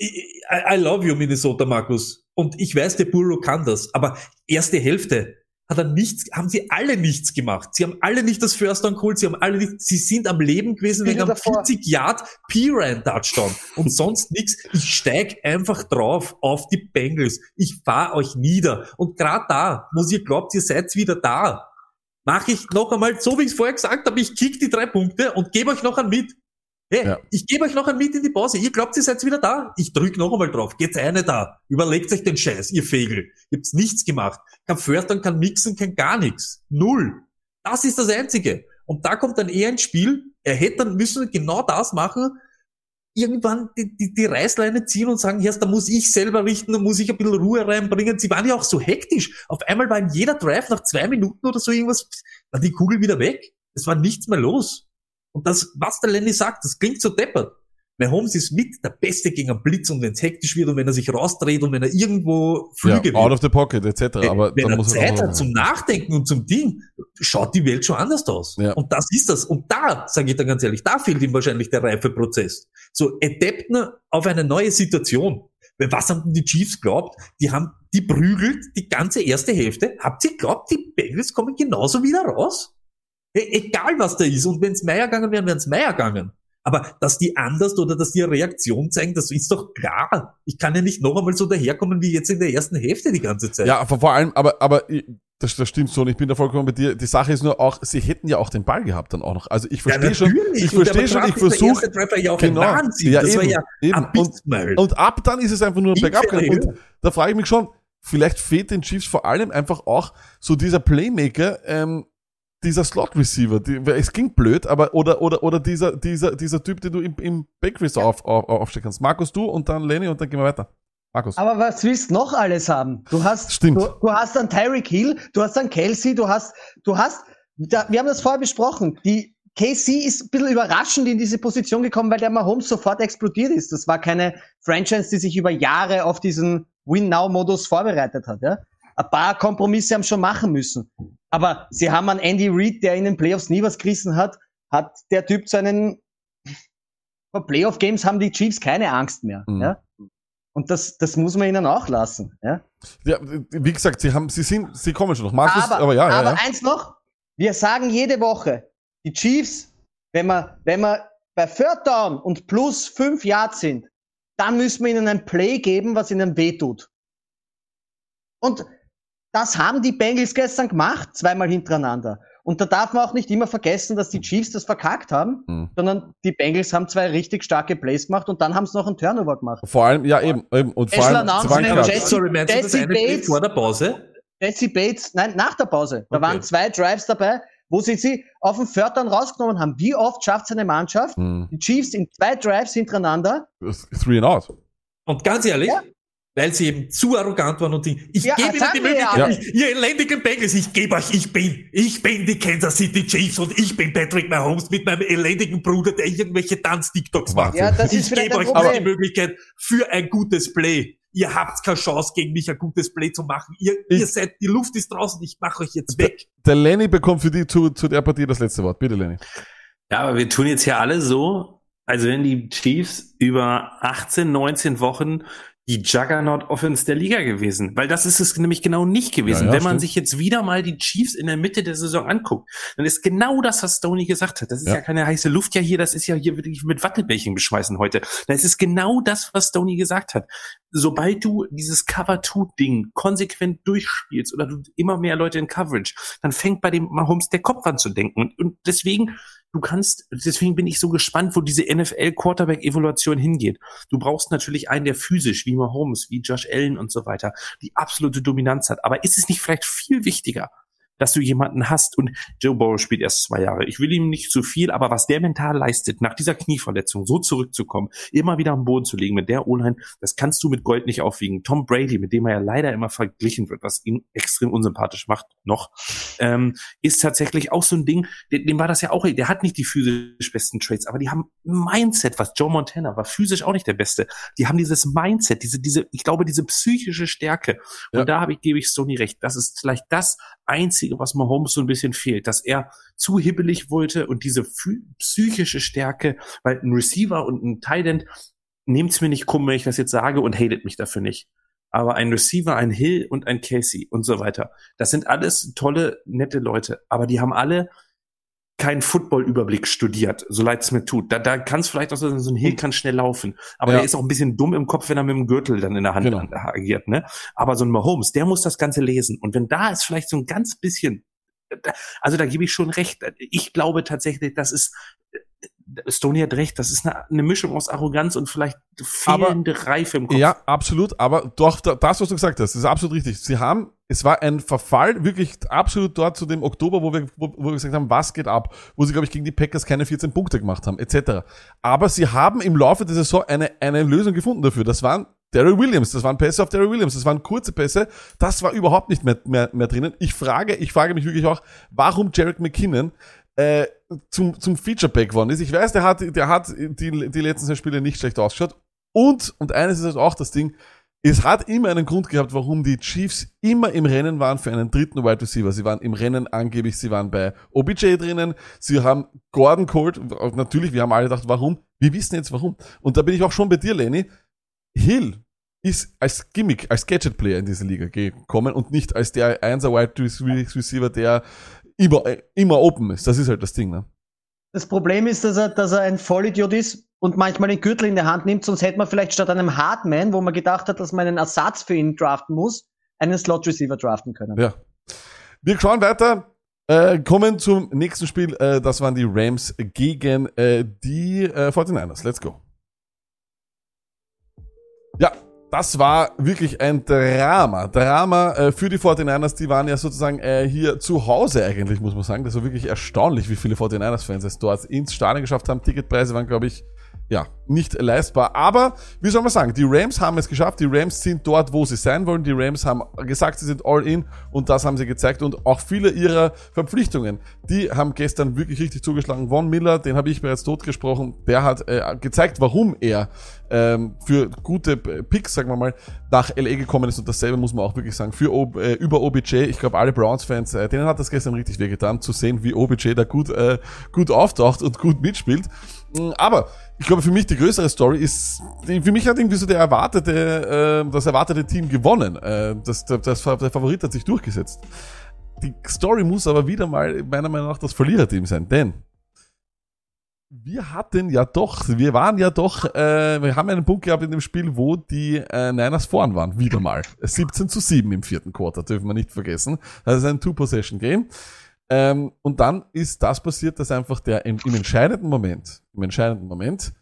I, I love you, Minnesota, Markus. Und ich weiß, der Burrow kann das. Aber erste Hälfte, hat er nichts, haben sie alle nichts gemacht. Sie haben alle nicht das First Down geholt, sie haben alle nicht, sie sind am Leben gewesen wegen einem 40 Yard P-Ran Touchdown und sonst nichts. Ich steig einfach drauf auf die Bengals. Ich fahr euch nieder. Und gerade da, wo ihr glaubt, ihr seid wieder da, mache ich noch einmal, so wie ich es vorher gesagt habe, ich kick die drei Punkte und gebe euch noch einen mit. Hey, ja. ich gebe euch noch ein mit in die Pause. Ihr glaubt, ihr seid wieder da. Ich drück noch einmal drauf. Geht's eine da. Überlegt euch den Scheiß, ihr Fegel. Ihr habt's nichts gemacht. Kein Fördern, kein Mixen, kein gar nichts. Null. Das ist das Einzige. Und da kommt dann eher ins Spiel. Er hätte dann müssen genau das machen, irgendwann die, die, die Reißleine ziehen und sagen, erst da muss ich selber richten, da muss ich ein bisschen Ruhe reinbringen. Sie waren ja auch so hektisch. Auf einmal war in jeder Drive nach zwei Minuten oder so irgendwas, war die Kugel wieder weg. Es war nichts mehr los. Und das, was der Lenny sagt, das klingt so deppert. Mahomes ist mit der Beste gegen einen Blitz und wenn es hektisch wird und wenn er sich rausdreht und wenn er irgendwo Flüge ja, out of the pocket etc. Wenn, aber wenn dann er muss Zeit hat zum Nachdenken und zum Ding, schaut die Welt schon anders aus. Ja. Und das ist das. Und da, sage ich dann ganz ehrlich, da fehlt ihm wahrscheinlich der Reifeprozess. So Adapten auf eine neue Situation. Weil was haben denn die Chiefs glaubt? Die haben, die prügelt die ganze erste Hälfte. Habt ihr glaubt, die Bengals kommen genauso wieder raus? E egal was da ist. Und wenn's Meier gegangen wären, wären's Meier gegangen. Aber dass die anders oder dass die eine Reaktion zeigen, das ist doch klar. Ich kann ja nicht noch einmal so daherkommen wie jetzt in der ersten Hälfte die ganze Zeit. Ja, vor allem, aber, aber das, das stimmt so und ich bin da vollkommen bei dir. Die Sache ist nur auch, sie hätten ja auch den Ball gehabt dann auch noch. Also ich verstehe ja, schon, ich verstehe schon, ich versuche. Ja genau, Wahnsinn. Ja, das eben, war ja eben. Und, und, ab dann ist es einfach nur ein Backup. Und da frage ich mich schon, vielleicht fehlt den Chiefs vor allem einfach auch so dieser Playmaker, ähm, dieser Slot Receiver, die, es ging blöd, aber oder oder oder dieser dieser dieser Typ, den du im, im Bakery so auf, auf, aufstellen kannst. Markus, du und dann Lenny und dann gehen wir weiter. Markus. Aber was willst du noch alles haben? Du hast Stimmt. Du, du hast dann Tyreek Hill, du hast dann Kelsey, du hast du hast da, wir haben das vorher besprochen. Die KC ist ein bisschen überraschend in diese Position gekommen, weil der Mahomes sofort explodiert ist. Das war keine Franchise, die sich über Jahre auf diesen Win-Now-Modus vorbereitet hat. Ja? Ein paar Kompromisse haben schon machen müssen. Aber sie haben an Andy Reid, der in den Playoffs nie was gerissen hat, hat der Typ seinen vor Playoff-Games haben die Chiefs keine Angst mehr. Mhm. Ja? Und das, das muss man ihnen auch lassen. Ja? ja, wie gesagt, sie haben, sie sind, sie kommen schon noch. Markus, aber, aber ja, ja, aber ja. eins noch, wir sagen jede Woche, die Chiefs, wenn wir, wenn wir bei Third Down und plus fünf Yards sind, dann müssen wir ihnen ein Play geben, was ihnen wehtut. Und das haben die Bengals gestern gemacht, zweimal hintereinander. Und da darf man auch nicht immer vergessen, dass die Chiefs das verkackt haben, mhm. sondern die Bengals haben zwei richtig starke Plays gemacht und dann haben sie noch einen Turnover gemacht. Vor allem, ja eben, eben und vor allem, waren Jesse, Sorry, meinst Jesse du das eine Bates, vor der Pause? Jesse Bates, nein, nach der Pause. Da okay. waren zwei Drives dabei, wo sie sie auf dem Förtern rausgenommen haben. Wie oft schafft es eine Mannschaft, Hm. die Chiefs in zwei Drives hintereinander, Three and out. Und ganz ehrlich, Ja. Weil sie eben zu arrogant waren und die, ich Ja, gebe ihnen die ja. Möglichkeit, ich, ihr elendigen Bengals, ich gebe euch, ich bin, ich bin die Kansas City Chiefs und ich bin Patrick Mahomes mit meinem elendigen Bruder, der irgendwelche Tanz-TikToks macht. ja, das Ich gebe euch auch die. Möglichkeit für ein gutes Play. Ihr habt keine Chance, gegen mich ein gutes Play zu machen. Ihr, Ich- ihr seid, die Luft ist draußen, ich mache euch jetzt weg. Der Lenny bekommt für die zu, zu der Partie das letzte Wort. Bitte, Lenny. Ja, aber wir tun jetzt ja alle so, als wenn die Chiefs über 18, 19 Wochen die Juggernaut Offense der Liga gewesen. Weil das ist es nämlich genau nicht gewesen. Ja, ja, wenn man stimmt. sich jetzt wieder mal die Chiefs in der Mitte der Saison anguckt, dann ist genau das, was Stoney gesagt hat. Das ist Ja. ja, keine heiße Luft ja hier, das ist ja hier wirklich mit Wattebällchen beschmeißen heute. Das ist genau das, was Stoney gesagt hat. Sobald du dieses Cover-2-Ding konsequent durchspielst oder du immer mehr Leute in Coverage, dann fängt bei dem Mahomes der Kopf an zu denken. Und deswegen, du kannst, deswegen bin ich so gespannt, wo diese NFL-Quarterback-Evaluation hingeht. Du brauchst natürlich einen, der physisch, wie Mahomes, wie Josh Allen und so weiter, die absolute Dominanz hat. Aber ist es nicht vielleicht viel wichtiger, dass du jemanden hast und Joe Burrow spielt erst zwei Jahre. Ich will ihm nicht zu viel, aber was der mental leistet, nach dieser Knieverletzung so zurückzukommen, immer wieder am Boden zu liegen mit der O-Line, das kannst du mit Gold nicht aufwiegen. Tom Brady, mit dem er ja leider immer verglichen wird, was ihn extrem unsympathisch macht, noch, ähm, ist tatsächlich auch so ein Ding, dem, war das ja auch, der hat nicht die physisch besten Traits, aber die haben ein Mindset, was Joe Montana war physisch auch nicht der Beste. Die haben dieses Mindset, diese, diese, ich glaube, diese psychische Stärke. Und Ja. da habe ich, gebe ich Sony recht. Das ist vielleicht das Einzige, was Mahomes so ein bisschen fehlt, dass er zu hibbelig wollte und diese psychische Stärke, weil ein Receiver und ein Tight End, nehmt's mir nicht krumm, wenn ich das jetzt sage und hatet mich dafür nicht. Aber ein Receiver, ein Hill und ein Casey und so weiter, das sind alles tolle, nette Leute, aber die haben alle keinen Football-Überblick studiert, so leid es mir tut. Da, da kann es vielleicht auch so, so ein Hill kann schnell laufen. Aber Ja. der ist auch ein bisschen dumm im Kopf, wenn er mit dem Gürtel dann in der Hand Genau. agiert, ne? Aber so ein Mahomes, der muss das Ganze lesen. Und wenn da ist vielleicht so ein ganz bisschen, also da gebe ich schon recht. Ich glaube tatsächlich, das ist, Stony hat recht, das ist eine, eine Mischung aus Arroganz und vielleicht fehlende Reife im Kopf. Ja, absolut. Aber doch, da- das, was du gesagt hast, ist absolut richtig. Sie haben, es war ein Verfall, wirklich absolut dort zu dem Oktober, wo wir, wo, wo wir gesagt haben, was geht ab, wo sie, glaube ich, gegen die Packers keine 14 Punkte gemacht haben, etc. Aber sie haben im Laufe der Saison eine, eine Lösung gefunden dafür. Das waren Daryl Williams, das waren Pässe auf Daryl Williams, das waren kurze Pässe, das war überhaupt nicht mehr, mehr, mehr drinnen. Ich frage, ich frage mich wirklich auch, warum Jarek McKinnon äh, zum, zum Featureback geworden ist. Ich weiß, der hat, der hat die, die letzten zwei Spiele nicht schlecht ausgeschaut. Und, und eines ist halt auch das Ding, es hat immer einen Grund gehabt, warum die Chiefs immer im Rennen waren für einen dritten Wide Receiver. Sie waren im Rennen angeblich, sie waren bei OBJ drinnen, sie haben Gordon Colt, natürlich, wir haben alle gedacht, warum? Wir wissen jetzt warum. Und da bin ich auch schon bei dir, Lenny. Hill ist als Gimmick, als Gadget-Player in diese Liga gekommen und nicht als der 1er Wide Receiver, der immer, immer open ist. Das ist halt das Ding, ne? Das Problem ist, dass er, dass er ein Vollidiot ist und manchmal den Gürtel in der Hand nimmt, sonst hätte man vielleicht statt einem Hardman, wo man gedacht hat, dass man einen Ersatz für ihn draften muss, einen Slot Receiver draften können. Ja. Wir schauen weiter. Äh, kommen zum nächsten Spiel. Äh, das waren die Rams gegen äh, die äh, 49ers. Let's go. Ja, das war wirklich ein Drama. Drama äh, für die 49ers. Die waren ja sozusagen äh, hier zu Hause eigentlich, muss man sagen. Das war wirklich erstaunlich, wie viele 49ers-Fans es dort ins Stadion geschafft haben. Ticketpreise waren, glaube ich, ja, nicht leistbar. Aber, wie soll man sagen, die Rams haben es geschafft. Die Rams sind dort, wo sie sein wollen. Die Rams haben gesagt, sie sind all in und das haben sie gezeigt. Und auch viele ihrer Verpflichtungen, die haben gestern wirklich richtig zugeschlagen. Von Miller, den habe ich bereits totgesprochen, der hat äh, gezeigt, warum er ähm, für gute Picks, sagen wir mal, nach LA gekommen ist. Und dasselbe muss man auch wirklich sagen, für o äh, über OBJ. Ich glaube, alle Browns-Fans, äh, denen hat das gestern richtig wehgetan, zu sehen, wie OBJ da gut, äh, gut auftaucht und gut mitspielt. Mm, Aber ich glaube, für mich die größere Story ist, für mich hat irgendwie so der erwartete, äh, das erwartete Team gewonnen. Äh, das, das, das, der Favorit hat sich durchgesetzt. Die Story muss aber wieder mal meiner Meinung nach das Verliererteam sein, denn wir hatten ja doch, wir waren ja doch, äh, wir haben einen Punkt gehabt in dem Spiel, wo die äh, Niners vorn waren, wieder mal. 17 zu 7 im vierten Quarter, dürfen wir nicht vergessen. Das ist ein Two-Possession-Game. Ähm, und dann ist das passiert, dass einfach der im, im entscheidenden Moment, im entscheidenden Moment,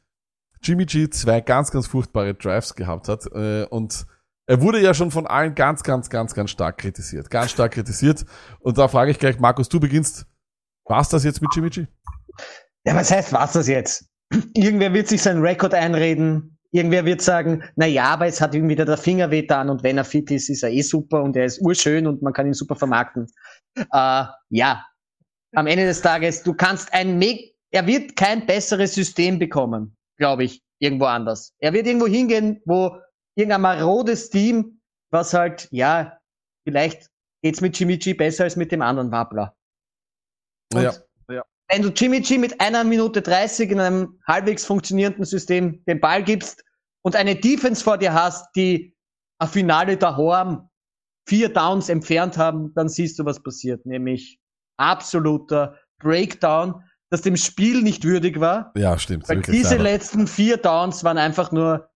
Jimmy G zwei ganz, ganz furchtbare Drives gehabt hat. Äh, und er wurde ja schon von allen ganz, ganz, ganz, ganz stark kritisiert. Ganz stark kritisiert. Und da frage ich gleich, Markus, du beginnst. War's das jetzt mit Jimmy G? Ja, was heißt, war's das jetzt? Irgendwer wird sich seinen Rekord einreden. Irgendwer wird sagen, na ja, aber es hat ihm wieder der Finger weh an und wenn er fit ist, ist er eh super und er ist urschön und man kann ihn super vermarkten. Äh, ja, am Ende des Tages, du kannst ein, Me er wird kein besseres System bekommen, glaube ich, irgendwo anders. Er wird irgendwo hingehen, wo irgendein marodes Team, was halt, ja, vielleicht geht's mit Jimmy G besser als mit dem anderen Wappler. Und Ja. wenn du Jimmy G mit einer Minute 30 in einem halbwegs funktionierenden System den Ball gibst und eine Defense vor dir hast, die ein Finale daheim vier Downs entfernt haben, dann siehst du, was passiert. Nämlich absoluter Breakdown, das dem Spiel nicht würdig war. Ja, stimmt. Weil diese leider. letzten vier Downs waren einfach nur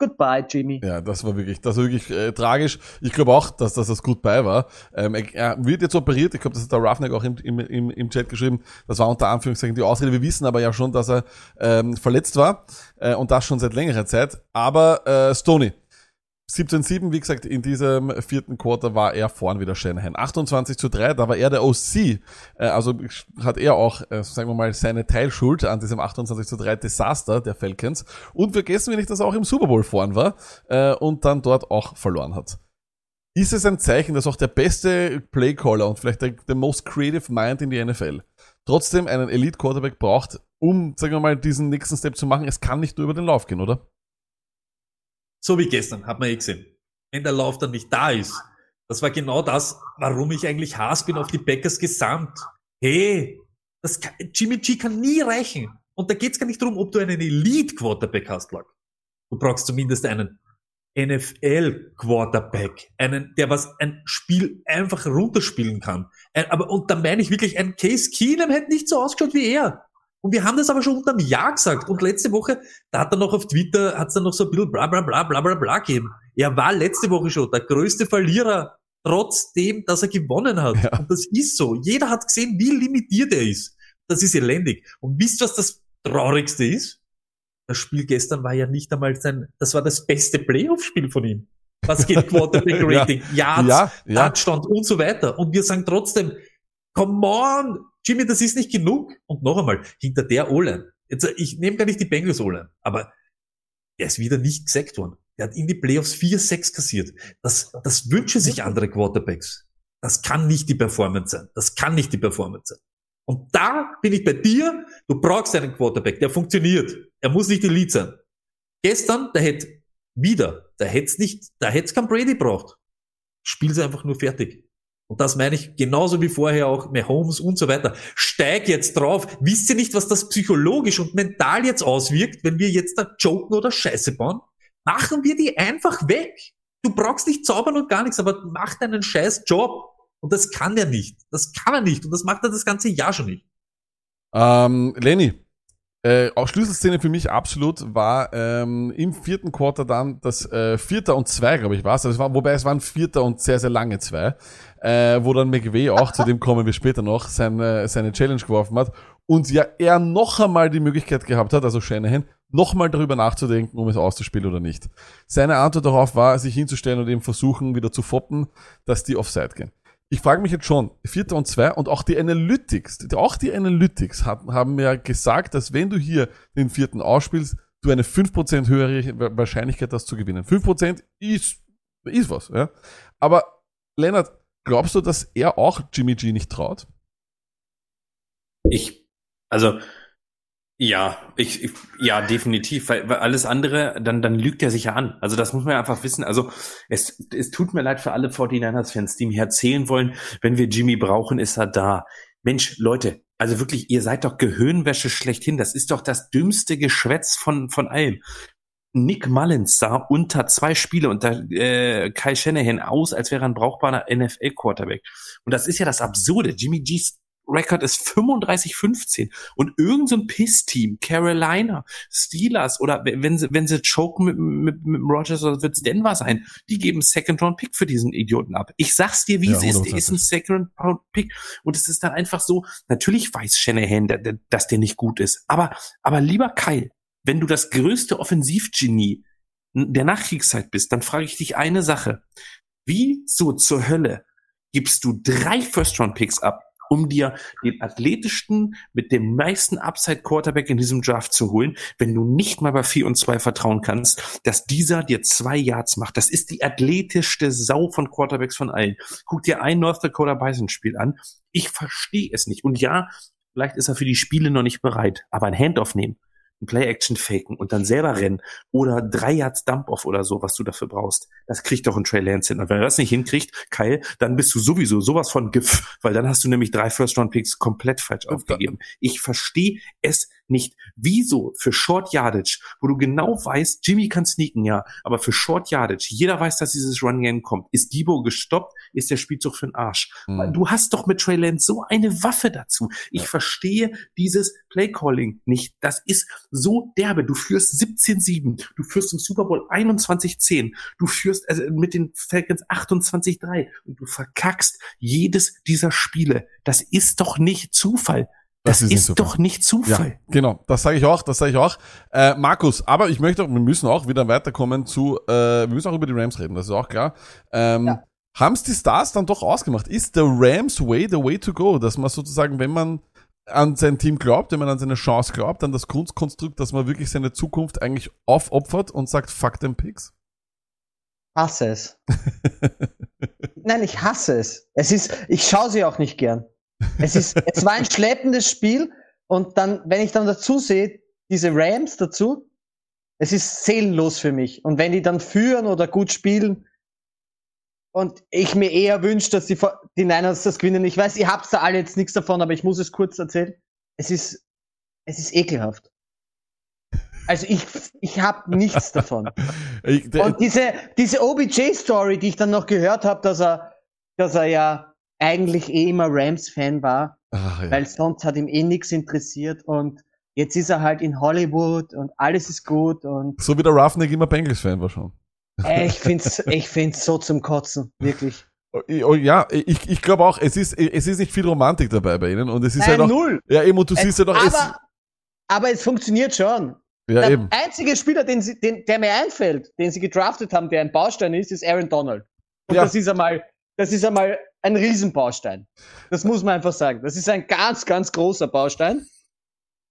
Goodbye, Jimmy. Ja, das war wirklich, das war wirklich äh, tragisch. Ich glaube auch, dass, dass das bei war. Ähm, er, wird jetzt operiert. Ich glaube, das hat der Roughneck auch im, im, im, im Chat geschrieben. Das war unter Anführungszeichen die Ausrede. Wir wissen aber ja schon, dass er ähm, verletzt war äh, und das schon seit längerer Zeit. Aber äh, Stoney, 17-7, wie gesagt, in diesem vierten Quarter war er vorn wieder Shanahan. 28 zu 3, da war er der OC. Äh, also hat er auch, äh, sagen wir mal, seine Teilschuld an diesem 28 zu 3 Desaster der Falcons. Und vergessen wir nicht, dass er auch im Super Bowl vorn war äh, und dann dort auch verloren hat. Ist es ein Zeichen, dass auch der beste Playcaller und vielleicht der, der most creative mind in die NFL trotzdem einen Elite Quarterback braucht, um, sagen wir mal, diesen nächsten Step zu machen? Es kann nicht nur über den Lauf gehen, oder? So wie gestern, hat man eh gesehen. Wenn der Lauf dann nicht da ist. Das war genau das, warum ich eigentlich Haas bin auf die Packers gesamt. Hey, das kann, Jimmy G kann nie reichen. Und da geht's gar nicht darum, ob du einen Elite-Quarterback hast, Lack. Du brauchst zumindest einen NFL-Quarterback. Einen, der was ein Spiel einfach runterspielen kann. Ein, aber, und da meine ich wirklich, ein Case Keenum hätte nicht so ausgeschaut wie er. Und wir haben das aber schon unter einem Jahr gesagt. Und letzte Woche, da hat er noch auf Twitter, hat es dann noch so ein bisschen bla bla bla bla bla bla gegeben. Er war letzte Woche schon der größte Verlierer, trotzdem, dass er gewonnen hat. Ja. Und das ist so. Jeder hat gesehen, wie limitiert er ist. Das ist elendig. Und wisst ihr, was das Traurigste ist? Das Spiel gestern war ja nicht einmal sein, das war das beste Playoff-Spiel von ihm. Was geht Quarterback-Rating, Yards, Ja, ja. Touchdown und so weiter. Und wir sagen trotzdem, come on, Jimmy, das ist nicht genug. Und noch einmal, hinter der O-Line. Jetzt, äh, ich nehme gar nicht die Bengals O-Line, aber er ist wieder nicht gesackt worden. Er hat in die Playoffs 4-6 kassiert. Das, das wünschen sich andere Quarterbacks. Das kann nicht die Performance sein. Das kann nicht die Performance sein. Und da bin ich bei dir. Du brauchst einen Quarterback, der funktioniert. Er muss nicht Elite sein. Gestern, der hätte wieder, da hätte nicht, da hätte kein Brady braucht. Spiel sie einfach nur fertig. Und das meine ich genauso wie vorher auch Mahomes und so weiter. Steig jetzt drauf. Wisst ihr nicht, was das psychologisch und mental jetzt auswirkt, wenn wir jetzt da joken oder Scheiße bauen? Machen wir die einfach weg. Du brauchst nicht zaubern und gar nichts, aber mach deinen scheiß Job. Und das kann er nicht. Das kann er nicht. Und das macht er das ganze Jahr schon nicht. Ähm, Lenny, äh, auch Schlüsselszene für mich absolut war ähm, im vierten Quarter dann das äh, Vierter und Zwei, glaube ich, war es. war, wobei es waren Vierter und sehr, sehr lange Zwei, äh, wo dann McVay auch, zu dem kommen wir später noch, seine, seine Challenge geworfen hat und ja er noch einmal die Möglichkeit gehabt hat, also Shanahan, noch mal darüber nachzudenken, um es auszuspielen oder nicht. Seine Antwort darauf war, sich hinzustellen und eben versuchen, wieder zu foppen, dass die offside gehen. Ich frage mich jetzt schon, Vierter und Zwei und auch die Analytics, auch die Analytics hat, haben mir gesagt, dass wenn du hier den vierten ausspielst, du eine 5% höhere Wahrscheinlichkeit hast zu gewinnen. 5% ist, ist was, ja. Aber Lennart, glaubst du, dass er auch Jimmy G nicht traut? Ich, also, ja, ich, ich ja, definitiv, weil, weil alles andere, dann, dann lügt er sich ja an. Also das muss man einfach wissen. Also es, es tut mir leid für alle 49ers-Fans, die mir erzählen wollen, wenn wir Jimmy brauchen, ist er da. Mensch, Leute, also wirklich, ihr seid doch Gehirnwäsche schlechthin. Das ist doch das dümmste Geschwätz von, von allem. Nick Mullins sah unter zwei Spiele unter äh, Kai Shanahan aus, als wäre er ein brauchbarer NFL-Quarterback. Und das ist ja das Absurde. Jimmy G's Record ist 35-15 und irgendein so Piss-Team, Carolina, Steelers oder wenn sie, wenn sie choken mit, mit, mit Rogers oder wird's Denver sein, die geben Second-Round-Pick für diesen Idioten ab. Ich sag's dir, wie Ja, es ist. Der ist ein 100%. Second-Round-Pick und es ist dann einfach so, natürlich weiß Shanahan, da- da- dass der nicht gut ist, aber, aber lieber Kyle, wenn du das größte Offensivgenie der Nachkriegszeit bist, dann frage ich dich eine Sache. Wie so zur Hölle gibst du drei First-Round-Picks ab um dir den athletischsten mit dem meisten Upside Quarterback in diesem Draft zu holen, wenn du nicht mal bei 4 und 2 vertrauen kannst, dass dieser dir zwei Yards macht. Das ist die athletischste Sau von Quarterbacks von allen. Guck dir ein North Dakota Bison Spiel an. Ich verstehe es nicht. Und ja, vielleicht ist er für die Spiele noch nicht bereit, aber ein Handoff nehmen ein Play-Action faken und dann selber rennen oder drei Yards Dump-Off oder so, was du dafür brauchst. Das kriegt doch ein Trey Lance hin. Und wenn er das nicht hinkriegt, Kyle, dann bist du sowieso sowas von GIF, weil dann hast du nämlich drei First-Round-Picks komplett falsch aufgegeben. Ich verstehe es nicht. Wieso für Short Yardage, wo du genau weißt, Jimmy kann sneaken, ja, aber für Short Yardage, jeder weiß, dass dieses Run Game kommt. Ist Debo gestoppt, ist der Spielzug für den Arsch. Mhm. Du hast doch mit Trey Lance so eine Waffe dazu. Ich Ja. verstehe dieses Play Calling nicht. Das ist so derbe. Du führst 17-7, du führst im Super Bowl 21-10, du führst also mit den Falcons 28-3 und du verkackst jedes dieser Spiele. Das ist doch nicht Zufall. Das, nicht ist Zufall. doch nicht Ja, Zufall. genau, das sage ich auch, das sage ich auch. Äh, Markus, aber ich möchte auch, wir müssen auch wieder weiterkommen zu, äh, wir müssen auch über die Rams reden, das ist auch klar. Ähm, Ja. Haben es die Stars dann doch ausgemacht? Ist der Rams Way the way to go? Dass man sozusagen, wenn man an sein Team glaubt, wenn man an seine Chance glaubt, an das Grundkonstrukt, dass man wirklich seine Zukunft eigentlich aufopfert und sagt, fuck them Picks? Hasse es. Nein, ich hasse es. Es ist, ich schaue sie auch nicht gern. Es ist, es war ein schleppendes Spiel und dann, wenn ich dann dazu sehe, diese Rams dazu, es ist seelenlos für mich. Und wenn die dann führen oder gut spielen und ich mir eher wünsche, dass die, die Niners das gewinnen. Ich weiß, ihr habt da alle jetzt nichts davon, aber ich muss es kurz erzählen. Es ist, es ist ekelhaft. Also ich, ich habe nichts davon. Und diese, diese OBJ-Story, die ich dann noch gehört habe, dass er, dass er ja eigentlich eh immer Rams-Fan war, ach, ja. weil sonst hat ihm eh nichts interessiert und jetzt ist er halt in Hollywood und alles ist gut und So wie der Roughneck immer Bengals-Fan war schon. ey, ich find's, ich find's so zum Kotzen, wirklich. Oh, ja, ich, ich glaube auch, es ist, es ist nicht viel Romantik dabei bei ihnen und es ist ja doch, null. ja eben, und du siehst ja doch, es, aber, aber es funktioniert schon. ja der eben. einzige Spieler, den sie, den, der mir einfällt, den sie gedraftet haben, der ein Baustein ist, ist Aaron Donald. Und Ja. das ist einmal, das ist einmal ein Riesenbaustein. Das muss man einfach sagen. Das ist ein ganz, ganz großer Baustein.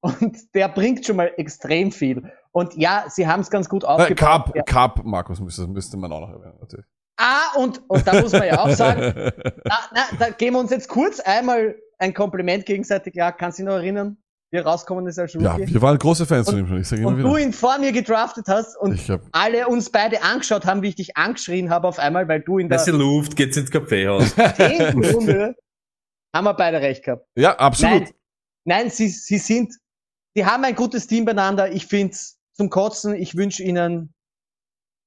Und der bringt schon mal extrem viel. Und ja, sie haben es ganz gut Äh, aufgebaut. Cup, Ja. Cup, Markus, müsste, müsste man auch noch erwähnen, natürlich. Ah, und, und da muss man ja auch sagen, na, na, da geben wir uns jetzt kurz einmal ein Kompliment gegenseitig. Ja, kannst du dich noch erinnern, wie er rausgekommen ist als ja, Rookie? wir waren große Fans von ihm schon, ich sage immer und du wieder. ihn vor mir gedraftet hast und Ich hab, alle uns beide angeschaut haben, wie ich dich angeschrien habe auf einmal, weil du in der Luft, geht's ins Kaffeehaus. zehnten Runde haben wir beide recht gehabt. ja, absolut. Nein, nein sie, sie sind, sie haben ein gutes Team beieinander. Ich find's zum Kotzen. Ich wünsche ihnen,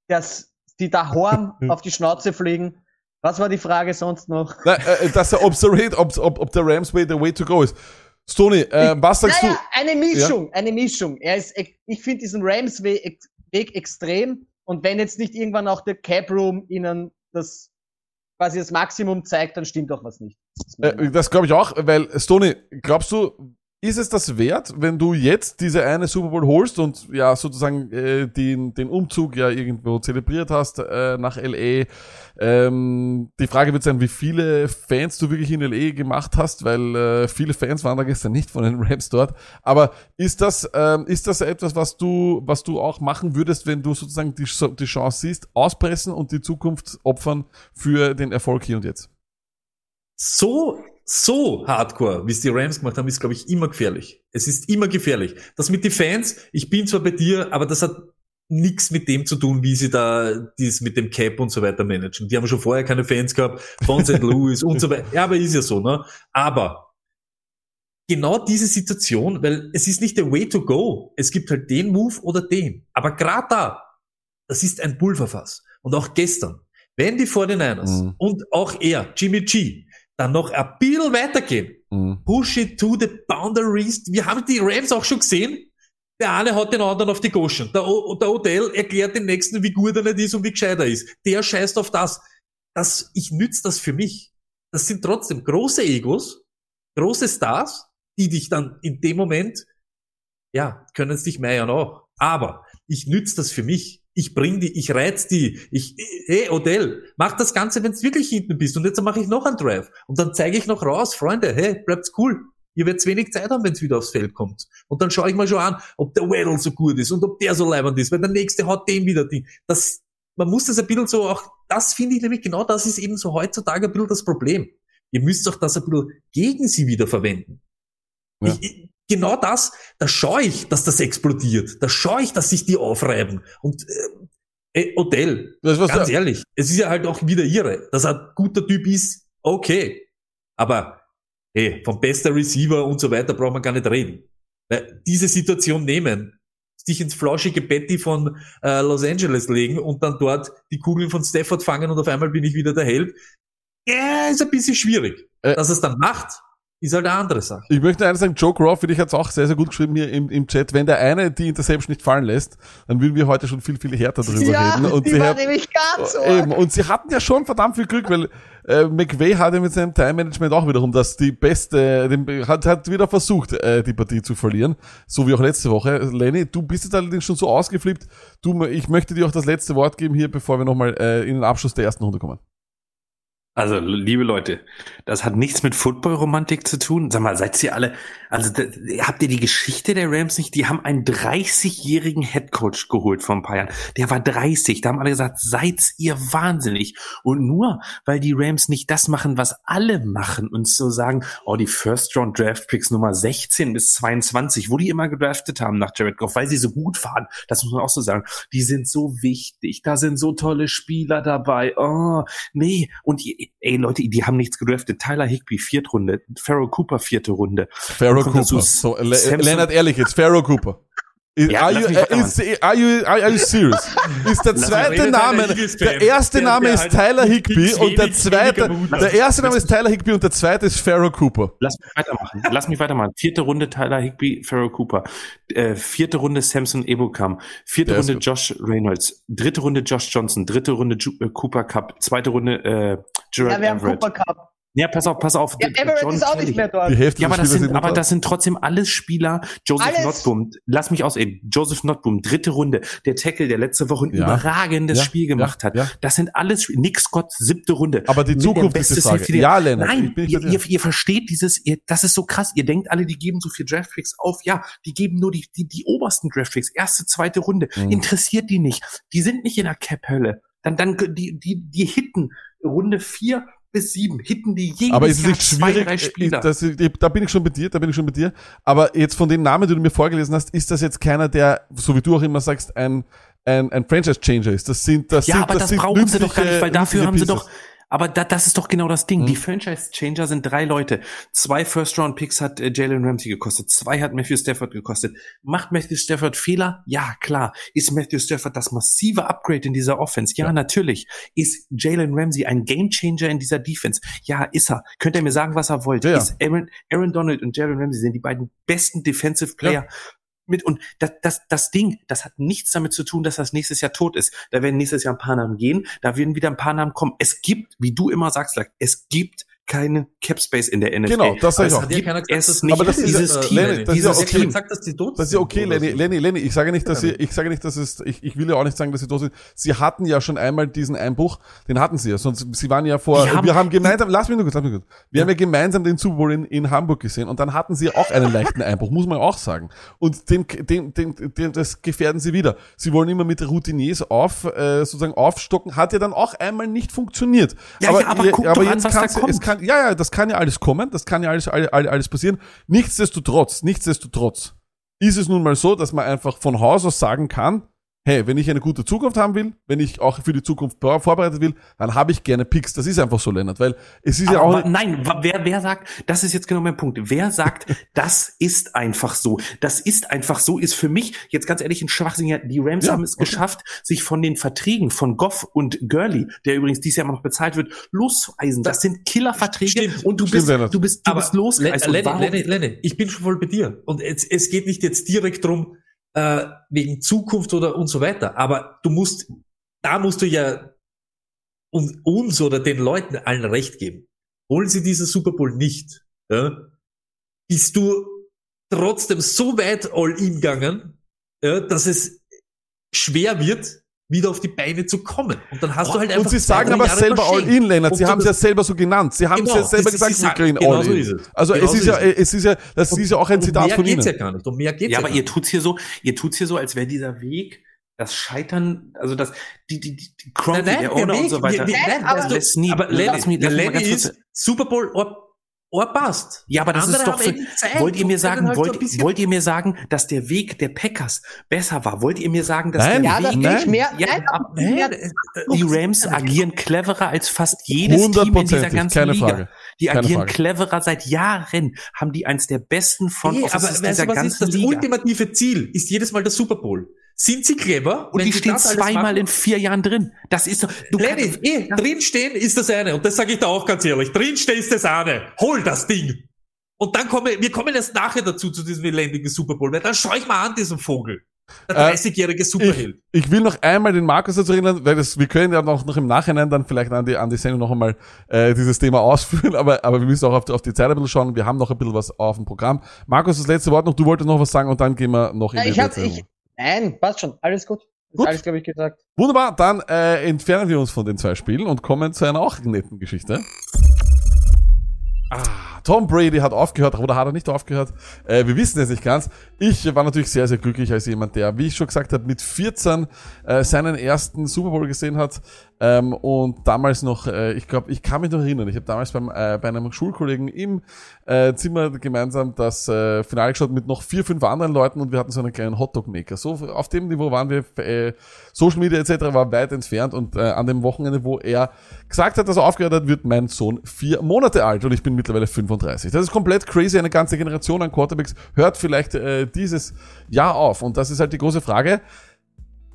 dass die da Horn auf die Schnauze fliegen. Was war die Frage sonst noch? Nein, äh, dass der Observate, ob, ob, ob der Rams Way the way to go ist. Stoney, äh, was sagst naja, eine Mischung, eine Mischung. Er ist, ich finde diesen Rams-Weg ex- Weg extrem. Und wenn jetzt nicht irgendwann auch der Cap Room ihnen das quasi das Maximum zeigt, dann stimmt doch was nicht. Das du? Äh, das glaube ich auch, weil, Stoney, glaubst du, ist es das wert, wenn du jetzt diese eine Super Bowl holst und ja sozusagen äh, den, den Umzug ja irgendwo zelebriert hast äh, nach LA? Ähm, die Frage wird sein, wie viele Fans du wirklich in LA gemacht hast, weil äh, viele Fans waren da gestern nicht von den Rams dort. Aber ist das ähm, ist das etwas, was du was du auch machen würdest, wenn du sozusagen die, die Chance siehst, auspressen und die Zukunft opfern für den Erfolg hier und jetzt? so, so hardcore, wie es die Rams gemacht haben, ist, glaube ich, immer gefährlich. Es ist immer gefährlich. Das mit den Fans, ich bin zwar bei dir, aber das hat nichts mit dem zu tun, wie sie da dies mit dem Cap und so weiter managen. Die haben schon vorher keine Fans gehabt, von St. Louis und so weiter. Ja, aber ist ja so, ne? Aber genau diese Situation, weil es ist nicht der Way to go. Es gibt halt den Move oder den. Aber gerade da, das ist ein Pulverfass. Und auch gestern, wenn die 49ers Mhm. und auch er, Jimmy G, dann noch ein bisschen weitergehen, Mhm. push it to the boundaries. Wir haben die Rams auch schon gesehen. Der eine hat den anderen auf die Goschen. Der, o der Odell erklärt den nächsten, wie gut er nicht ist und wie gescheit er ist. Der scheißt auf das. das ich nütze das für mich. Das sind trotzdem große Egos, große Stars, die dich dann in dem Moment, ja, können es dich meiern auch. Aber ich nütze das für mich. Ich bring die, ich reiz die, ich, hey Odell, mach das Ganze, wenn du wirklich hinten bist und jetzt mache ich noch einen Drive und dann zeige ich noch raus, Freunde, hey, bleibt's cool. Ihr werdet wenig Zeit haben, wenn es wieder aufs Feld kommt. Und dann schaue ich mal schon an, ob der Weddle so gut ist und ob der so leibend ist, weil der nächste hat dem wieder die. Das, man muss das ein bisschen so auch, das finde ich nämlich genau, das ist eben so heutzutage ein bisschen das Problem. Ihr müsst auch das ein bisschen gegen sie wieder verwenden. Ja. Ich, genau das, da schaue ich, dass das explodiert. Da schaue ich, dass sich die aufreiben. Und äh, äh, Odell, Das, ganz der, ehrlich, es ist ja halt auch wieder ihre. Dass er ein guter Typ ist, okay. Aber hey, vom bester Receiver und so weiter braucht man gar nicht reden. Weil diese Situation nehmen, sich ins flauschige Betty von äh, Los Angeles legen und dann dort die Kugeln von Stafford fangen und auf einmal bin ich wieder der Held. Ja, ist ein bisschen schwierig. Äh, Dass es dann macht, ist halt eine andere Sache. Ich möchte eines sagen, Joe finde ich, hat es auch sehr, sehr gut geschrieben hier im, im Chat. Wenn der eine die Interception nicht fallen lässt, dann würden wir heute schon viel, viel härter drüber reden. Und die sie war hat- nämlich ganz so. Eben, und sie hatten ja schon verdammt viel Glück, weil äh, McVay hatte mit seinem Time-Management auch wiederum das die beste, den, hat, hat wieder versucht, äh, die Partie zu verlieren, so wie auch letzte Woche. Lenny, du bist jetzt allerdings schon so ausgeflippt. Du, ich möchte dir auch das letzte Wort geben hier, bevor wir nochmal äh, in den Abschluss der ersten Runde kommen. Also, liebe Leute, das hat nichts mit Football-Romantik zu tun. Sag mal, seid ihr alle, also da, habt ihr die Geschichte der Rams nicht? Die haben einen 30-jährigen Headcoach geholt vor ein paar Jahren. Der war 30. Da haben alle gesagt, seid ihr wahnsinnig. Und nur, weil die Rams nicht das machen, was alle machen und so sagen, oh, die First-Round-Draft-Picks Nummer 16 bis 22, wo die immer gedraftet haben nach Jared Goff, weil sie so gut waren. Das muss man auch so sagen. Die sind so wichtig. Da sind so tolle Spieler dabei. Oh, nee. Und ey, Leute, die haben nichts gedraftet. Tyler Higby, Viertrunde. Pharaoh Cooper, vierte Runde. Pharaoh Cooper. So, Le Lennart, ehrlich jetzt, Pharaoh Cooper. Ja, are, you, is, are, you, are, you serious? Ist der Lass zweite Name, der erste der- Name der ist halt Tyler Higby und der zweite, der erste Name ist Tyler Higby und der zweite ist Pharaoh Cooper. Lass mich weitermachen. Lass mich weitermachen. Vierte Runde Tyler Higby, Pharaoh Cooper. Äh, vierte Runde Samson Ebukam. Vierte Der Runde. Josh Reynolds. Dritte Runde Josh Johnson. Dritte Runde Ju äh, Cooper Cup. Zweite Runde äh, Gerard Ja, wir haben Everett. Cooper Cup. Ja, pass auf, pass auf. Ja, Everett John ist auch Kelly. nicht mehr dort. Die Hälfte Ja, aber das Spieler sind, sind aber das sind trotzdem alles Spieler. Joseph Alles. Notboom, lass mich aus, ey. Joseph Notboom, dritte Runde. Der Tackle, der letzte Woche ein Ja. überragendes Ja, Spiel gemacht ja, hat. ja. Das sind alles, Nick Scott, siebte Runde. Aber die Zukunft ist die Frage. Ja, Lennart, Nein, ihr, ihr, ihr versteht dieses, ihr, das ist so krass. Ihr denkt alle, die geben so viel Draftpicks auf. Ja, die geben nur die, die, die obersten Draftpicks. Erste, zweite Runde. Mhm. Interessiert die nicht. Die sind nicht in der Cap-Hölle. Dann, dann, die, die, die hitten Runde vier bis sieben. Hitten die jedes Aber ist es Jahr nicht zwei, schwierig, drei äh, Spieler. das, da bin ich schon bei dir, da bin ich schon bei dir. Aber jetzt von den Namen, die du mir vorgelesen hast, ist das jetzt keiner, der, so wie du auch immer sagst, ein, ein, ein Franchise-Changer ist. Das sind, das Ja, sind, aber das das sind brauchen sie doch gar nicht, weil dafür haben sie nützliche doch, aber da, das ist doch genau das Ding. Mhm. Die Franchise-Changer sind drei Leute. Zwei First-Round-Picks hat äh, Jalen Ramsey gekostet. Zwei hat Matthew Stafford gekostet. Macht Matthew Stafford Fehler? Ja, klar. Ist Matthew Stafford das massive Upgrade in dieser Offense? Ja, Ja. natürlich. Ist Jalen Ramsey ein Gamechanger in dieser Defense? Ja, ist er. Könnt ihr mir sagen, was er wollt? Ja, ja. Ist Aaron, Aaron Donald und Jalen Ramsey sind die beiden besten Defensive Player mit und das, das, das Ding, das hat nichts damit zu tun, dass das nächstes Jahr tot ist. Da werden nächstes Jahr ein paar Namen gehen, da werden wieder ein paar Namen kommen. Es gibt, wie du immer sagst, es gibt keinen Cap Space in der NFL. Genau, das sag ich auch. Gibt keiner gesagt, es dass- nicht. Aber das ist dieses ja, äh, Team, Lenny, das ist ja dieses okay. Hat dir Team. gesagt, dass die tot Das ist ja okay, Lenny? Lenny, Lenny, ich sage nicht, dass Ja. sie, ich sage nicht, dass es, ich, ich will ja auch nicht sagen, dass sie tot sind. Sie hatten ja schon einmal diesen Einbruch, den hatten sie ja, sonst, sie waren ja vor, Die haben- wir haben gemeinsam, lass mich nur kurz, lass mich kurz. Wir haben ja gemeinsam den Super Bowl in, in Hamburg gesehen und dann hatten sie auch einen leichten Einbruch, muss man auch sagen. Und den, den, den, den, das gefährden sie wieder. Sie wollen immer mit Routiniers auf, äh, sozusagen aufstocken, hat ja dann auch einmal nicht funktioniert. Ja, ja, aber guck doch an, was da ja- kommt. Kann, ja, ja, das kann ja alles kommen, das kann ja alles, alles, alles passieren. Nichtsdestotrotz, nichtsdestotrotz ist es nun mal so, dass man einfach von Haus aus sagen kann, hey, wenn ich eine gute Zukunft haben will, wenn ich auch für die Zukunft vor- vorbereitet will, dann habe ich gerne Picks. Das ist einfach so, Lennart, weil es ist ja Aber, auch wa- nein, wer, wer sagt, das ist jetzt genau mein Punkt. Wer sagt, das ist einfach so? Das ist einfach so, ist für mich jetzt ganz ehrlich ein Schwachsinn. Ja, Die Rams Ja, haben es okay. geschafft, sich von den Verträgen von Goff und Gurley, der übrigens dieses Jahr immer noch bezahlt wird, loszueisen. Das sind Killerverträge Stimmt. und du Stimmt, bist, Lennart. du bist, du Aber bist losgereist. Und Lenny, Lenny, Lenny, ich bin schon voll bei dir. Und es, es geht nicht jetzt direkt drum äh, wegen Zukunft oder und so weiter. Aber du musst, da musst du ja und uns oder den Leuten allen recht geben. Holen sie diesen Super Bowl nicht, ja, bist du trotzdem so weit all in gegangen, ja, dass es schwer wird, wieder auf die Beine zu kommen. Und dann hast du halt Und einfach sie zwei, sagen aber Jahre selber. All-In, Lennart. Und Sie haben es ja selber so genannt. Sie haben es Genau, ja selber gesagt, sie gehen genau so All-In. ist es. Also Genau es ist so ja, ist es ist ja, das ist ja auch ein Zitat mehr von geht's Ihnen. ja gar nicht. Um mehr geht's Ja, ja, aber gar ihr nicht. tut's hier so, ihr tut's hier so, als wäre dieser Weg, das Scheitern, also das, die, die, die, die nein, der Owner Weg, und so weiter. wir- wir- nein, aber nie- aber lass Lenny, mich- lass mich ist Super Bowl, oh, passt. Ja, aber das Andere ist doch haben für, Zeit wollt ihr mir sagen, halt so wollt, bisschen- wollt ihr mir sagen, dass der Weg der Packers besser war? Wollt ihr mir sagen, dass Nein, der Ja, Weg, das mehr. Ja, nein, ab- mehr die Rams agieren cleverer als fast jedes Team in dieser ganzen keine Liga. Frage. Die Keine agieren Frage. cleverer seit Jahren, haben die eins der besten Front Nee, Offices aber weißt dieser du, was ist ganzen das Liga. ultimative Ziel? Ist jedes Mal der Super Bowl. Sind sie clever? Und wenn die stehen zweimal machen? in vier Jahren drin. Das ist doch, du Lenny, kannst, eh, drinstehen ist das eine. Und das sage ich da auch ganz ehrlich. Drinstehen ist das eine. Hol das Ding. Und dann kommen, wir kommen erst nachher dazu, zu diesem elendigen Super Bowl. Weil dann schau ich mal an, diesen Vogel. Der Äh, 30-jährige Superheld. Ich will noch einmal den Markus dazu erinnern, weil das, wir können ja noch, noch im Nachhinein dann vielleicht an die, an die Sendung noch einmal äh, dieses Thema ausführen, aber, aber wir müssen auch auf die, auf die Zeit ein bisschen schauen. Wir haben noch ein bisschen was auf dem Programm. Markus, das letzte Wort noch, du wolltest noch was sagen und dann gehen wir noch in Ja, die ich hab, ich, nein, passt schon. Alles gut. Gut. Alles, glaube ich, gesagt. Wunderbar, dann äh, entfernen wir uns von den zwei Spielen und kommen zu einer auch netten Geschichte. Ah, Tom Brady hat aufgehört, oder hat er nicht aufgehört? Äh, wir wissen es nicht ganz. Ich war natürlich sehr, sehr glücklich als jemand, der, wie ich schon gesagt habe, mit 14 äh, seinen ersten Super Bowl gesehen hat. Ähm, und damals noch, äh, ich glaube, ich kann mich noch erinnern, ich habe damals beim, äh, bei einem Schulkollegen im äh, Zimmer gemeinsam das äh, Finale geschaut mit noch vier, fünf anderen Leuten und wir hatten so einen kleinen Hotdog-Maker. So auf dem Niveau waren wir, äh, Social Media etc. war weit entfernt und äh, an dem Wochenende, wo er gesagt hat, dass er aufgehört hat, wird mein Sohn vier Monate alt und ich bin mittlerweile 35. Das ist komplett crazy. Eine ganze Generation an Quarterbacks hört vielleicht äh, dieses Jahr auf und das ist halt die große Frage.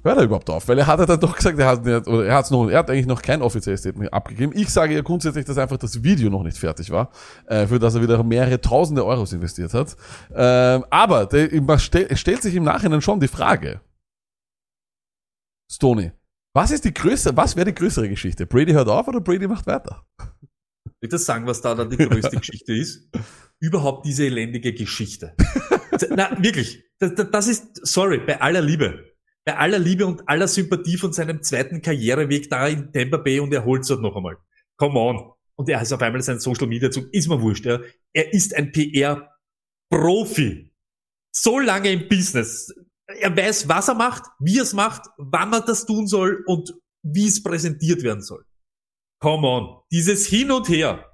Hört er überhaupt auf? Weil er hat ja dann doch gesagt, er hat, nicht, oder er, hat's noch, er hat eigentlich noch kein offizielles Statement abgegeben. Ich sage ja grundsätzlich, dass einfach das Video noch nicht fertig war, äh, für das er wieder mehrere tausende Euros investiert hat. Ähm, aber der, man stell, es stellt sich im Nachhinein schon die Frage, Stoney, was ist die größere, was wäre die größere Geschichte? Brady hört auf oder Brady macht weiter? Ich das sagen, was da dann die größte Geschichte ist? Überhaupt diese elendige Geschichte. Na, wirklich. Das- das ist, sorry, bei aller Liebe. Bei aller Liebe und aller Sympathie von seinem zweiten Karriereweg da in Tampa Bay und er holt's dort noch einmal. Come on. Und er ist auf einmal sein Social Media Zug. Ist mir wurscht, ja. Er ist ein PR-Profi. So lange im Business. Er weiß, was er macht, wie er es macht, wann er das tun soll und wie es präsentiert werden soll. Come on. Dieses Hin und Her,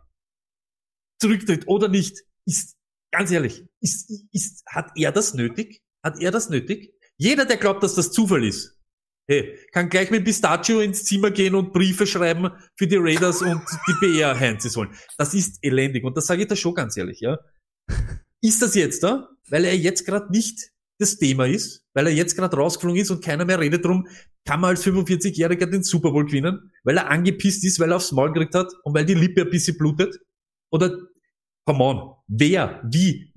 zurücktritt oder nicht, ist, ganz ehrlich, ist, ist, hat er das nötig? Hat er das nötig? Jeder, der glaubt, dass das Zufall ist, hey, kann gleich mit Pistachio ins Zimmer gehen und Briefe schreiben für die Raiders und die PR Heinzes holen. Das ist elendig. Und das sage ich da schon ganz ehrlich, ja. Ist das jetzt da? Weil er jetzt gerade nicht das Thema ist, weil er jetzt gerade rausgeflogen ist und keiner mehr redet drum, kann man als 45-Jähriger den Super Bowl gewinnen, weil er angepisst ist, weil er aufs Maul gekriegt hat und weil die Lippe ein bisschen blutet? Oder, come on, wer, wie?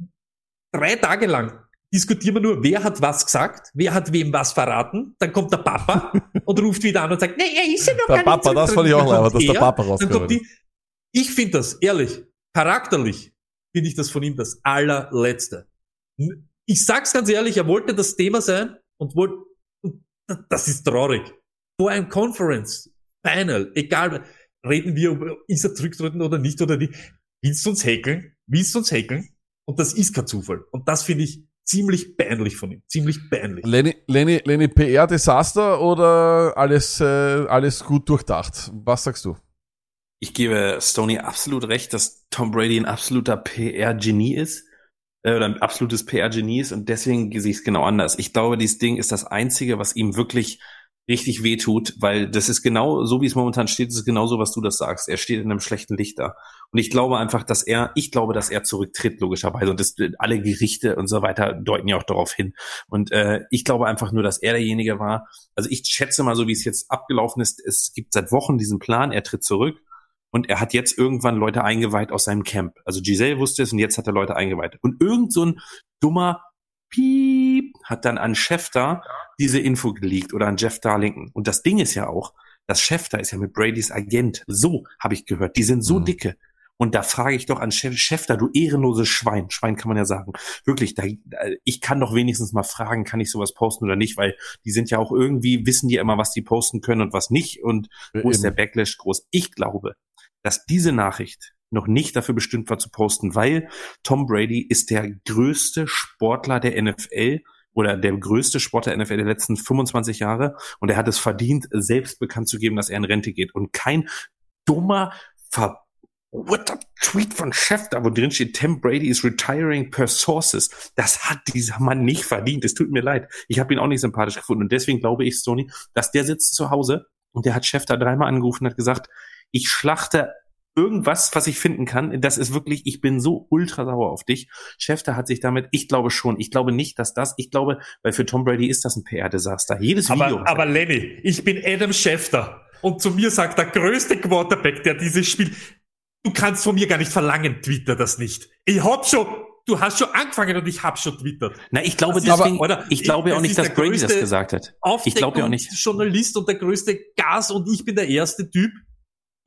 Drei Tage lang diskutieren wir nur, wer hat was gesagt, wer hat wem was verraten, dann kommt der Papa und ruft wieder an und sagt, nee, er ist ja noch Der gar Papa, nicht das fand ich auch leibend, dass der Er, Papa dann rausgehört kommt die, Ich finde das, ehrlich, charakterlich, finde ich das von ihm das allerletzte. Ich sag's ganz ehrlich, er wollte das Thema sein und wollte, das ist traurig. Vor einem Conference, Final, egal, reden wir, ob ist er zurücktreten oder nicht oder nicht. Willst du uns häkeln? Willst du uns häkeln? Und das ist kein Zufall. Und das finde ich ziemlich peinlich von ihm. Ziemlich peinlich. Lenny, Lenny, Lenny PR-Desaster oder alles, äh, alles gut durchdacht? Was sagst du? Ich gebe Stoney absolut recht, dass Tom Brady ein absoluter PR-Genie ist. Äh, oder ein absolutes PR-Genie ist und deswegen sehe ich es genau anders. Ich glaube, dieses Ding ist das Einzige, was ihm wirklich richtig wehtut, weil das ist genau so, wie es momentan steht, ist genau so, was du das sagst. Er steht in einem schlechten Licht da. Und ich glaube einfach, dass er, ich glaube, dass er zurücktritt, logischerweise. Und das, alle Gerichte und so weiter deuten ja auch darauf hin. Und äh, ich glaube einfach nur, dass er derjenige war. Also ich schätze mal, so wie es jetzt abgelaufen ist, es gibt seit Wochen diesen Plan, er tritt zurück. Und er hat jetzt irgendwann Leute eingeweiht aus seinem Camp. Also Giselle wusste es und jetzt hat er Leute eingeweiht. Und irgend so ein dummer Piep hat dann an Schefter diese Info geleakt oder an Jeff Darlington. Und das Ding ist ja auch, das Schefter ist ja mit Bradys Agent. So habe ich gehört. Die sind so Mhm. dicke. Und da frage ich doch an Schäfter, du ehrenloses Schwein, Schwein kann man ja sagen. Wirklich, da, ich kann doch wenigstens mal fragen, kann ich sowas posten oder nicht, weil die sind ja auch irgendwie, wissen die ja immer, was die posten können und was nicht und wo ist der Backlash groß. Ich glaube, dass diese Nachricht noch nicht dafür bestimmt war zu posten, weil Tom Brady ist der größte Sportler der NFL oder der größte Sportler der NFL der letzten 25 Jahre und er hat es verdient, selbst bekannt zu geben, dass er in Rente geht und kein dummer, ver What a Tweet von Chef da, wo drin steht, Tim Brady is retiring per sources. Das hat dieser Mann nicht verdient. Es tut mir leid. Ich habe ihn auch nicht sympathisch gefunden. Und deswegen glaube ich, Sony, dass der sitzt zu Hause und der hat Chef da dreimal angerufen und hat gesagt, ich schlachte irgendwas, was ich finden kann. Das ist wirklich, ich bin so ultra sauer auf dich. Schäfter hat sich damit, ich glaube schon, ich glaube nicht, dass das, ich glaube, weil für Tom Brady ist das ein PR-Desaster. Jedes Video. Aber, aber Lenny, ich bin Adam Schefter. Und zu mir sagt der größte Quarterback, der dieses Spiel, du kannst von mir gar nicht verlangen, Twitter das nicht. Ich hab schon, du hast schon angefangen und ich hab schon twittert. Na, ich glaube Das deswegen, oder- ich glaube das auch nicht, dass Brady das gesagt hat. Ich glaube ja auch nicht. Journalist und der größte Gas und ich bin der erste Typ,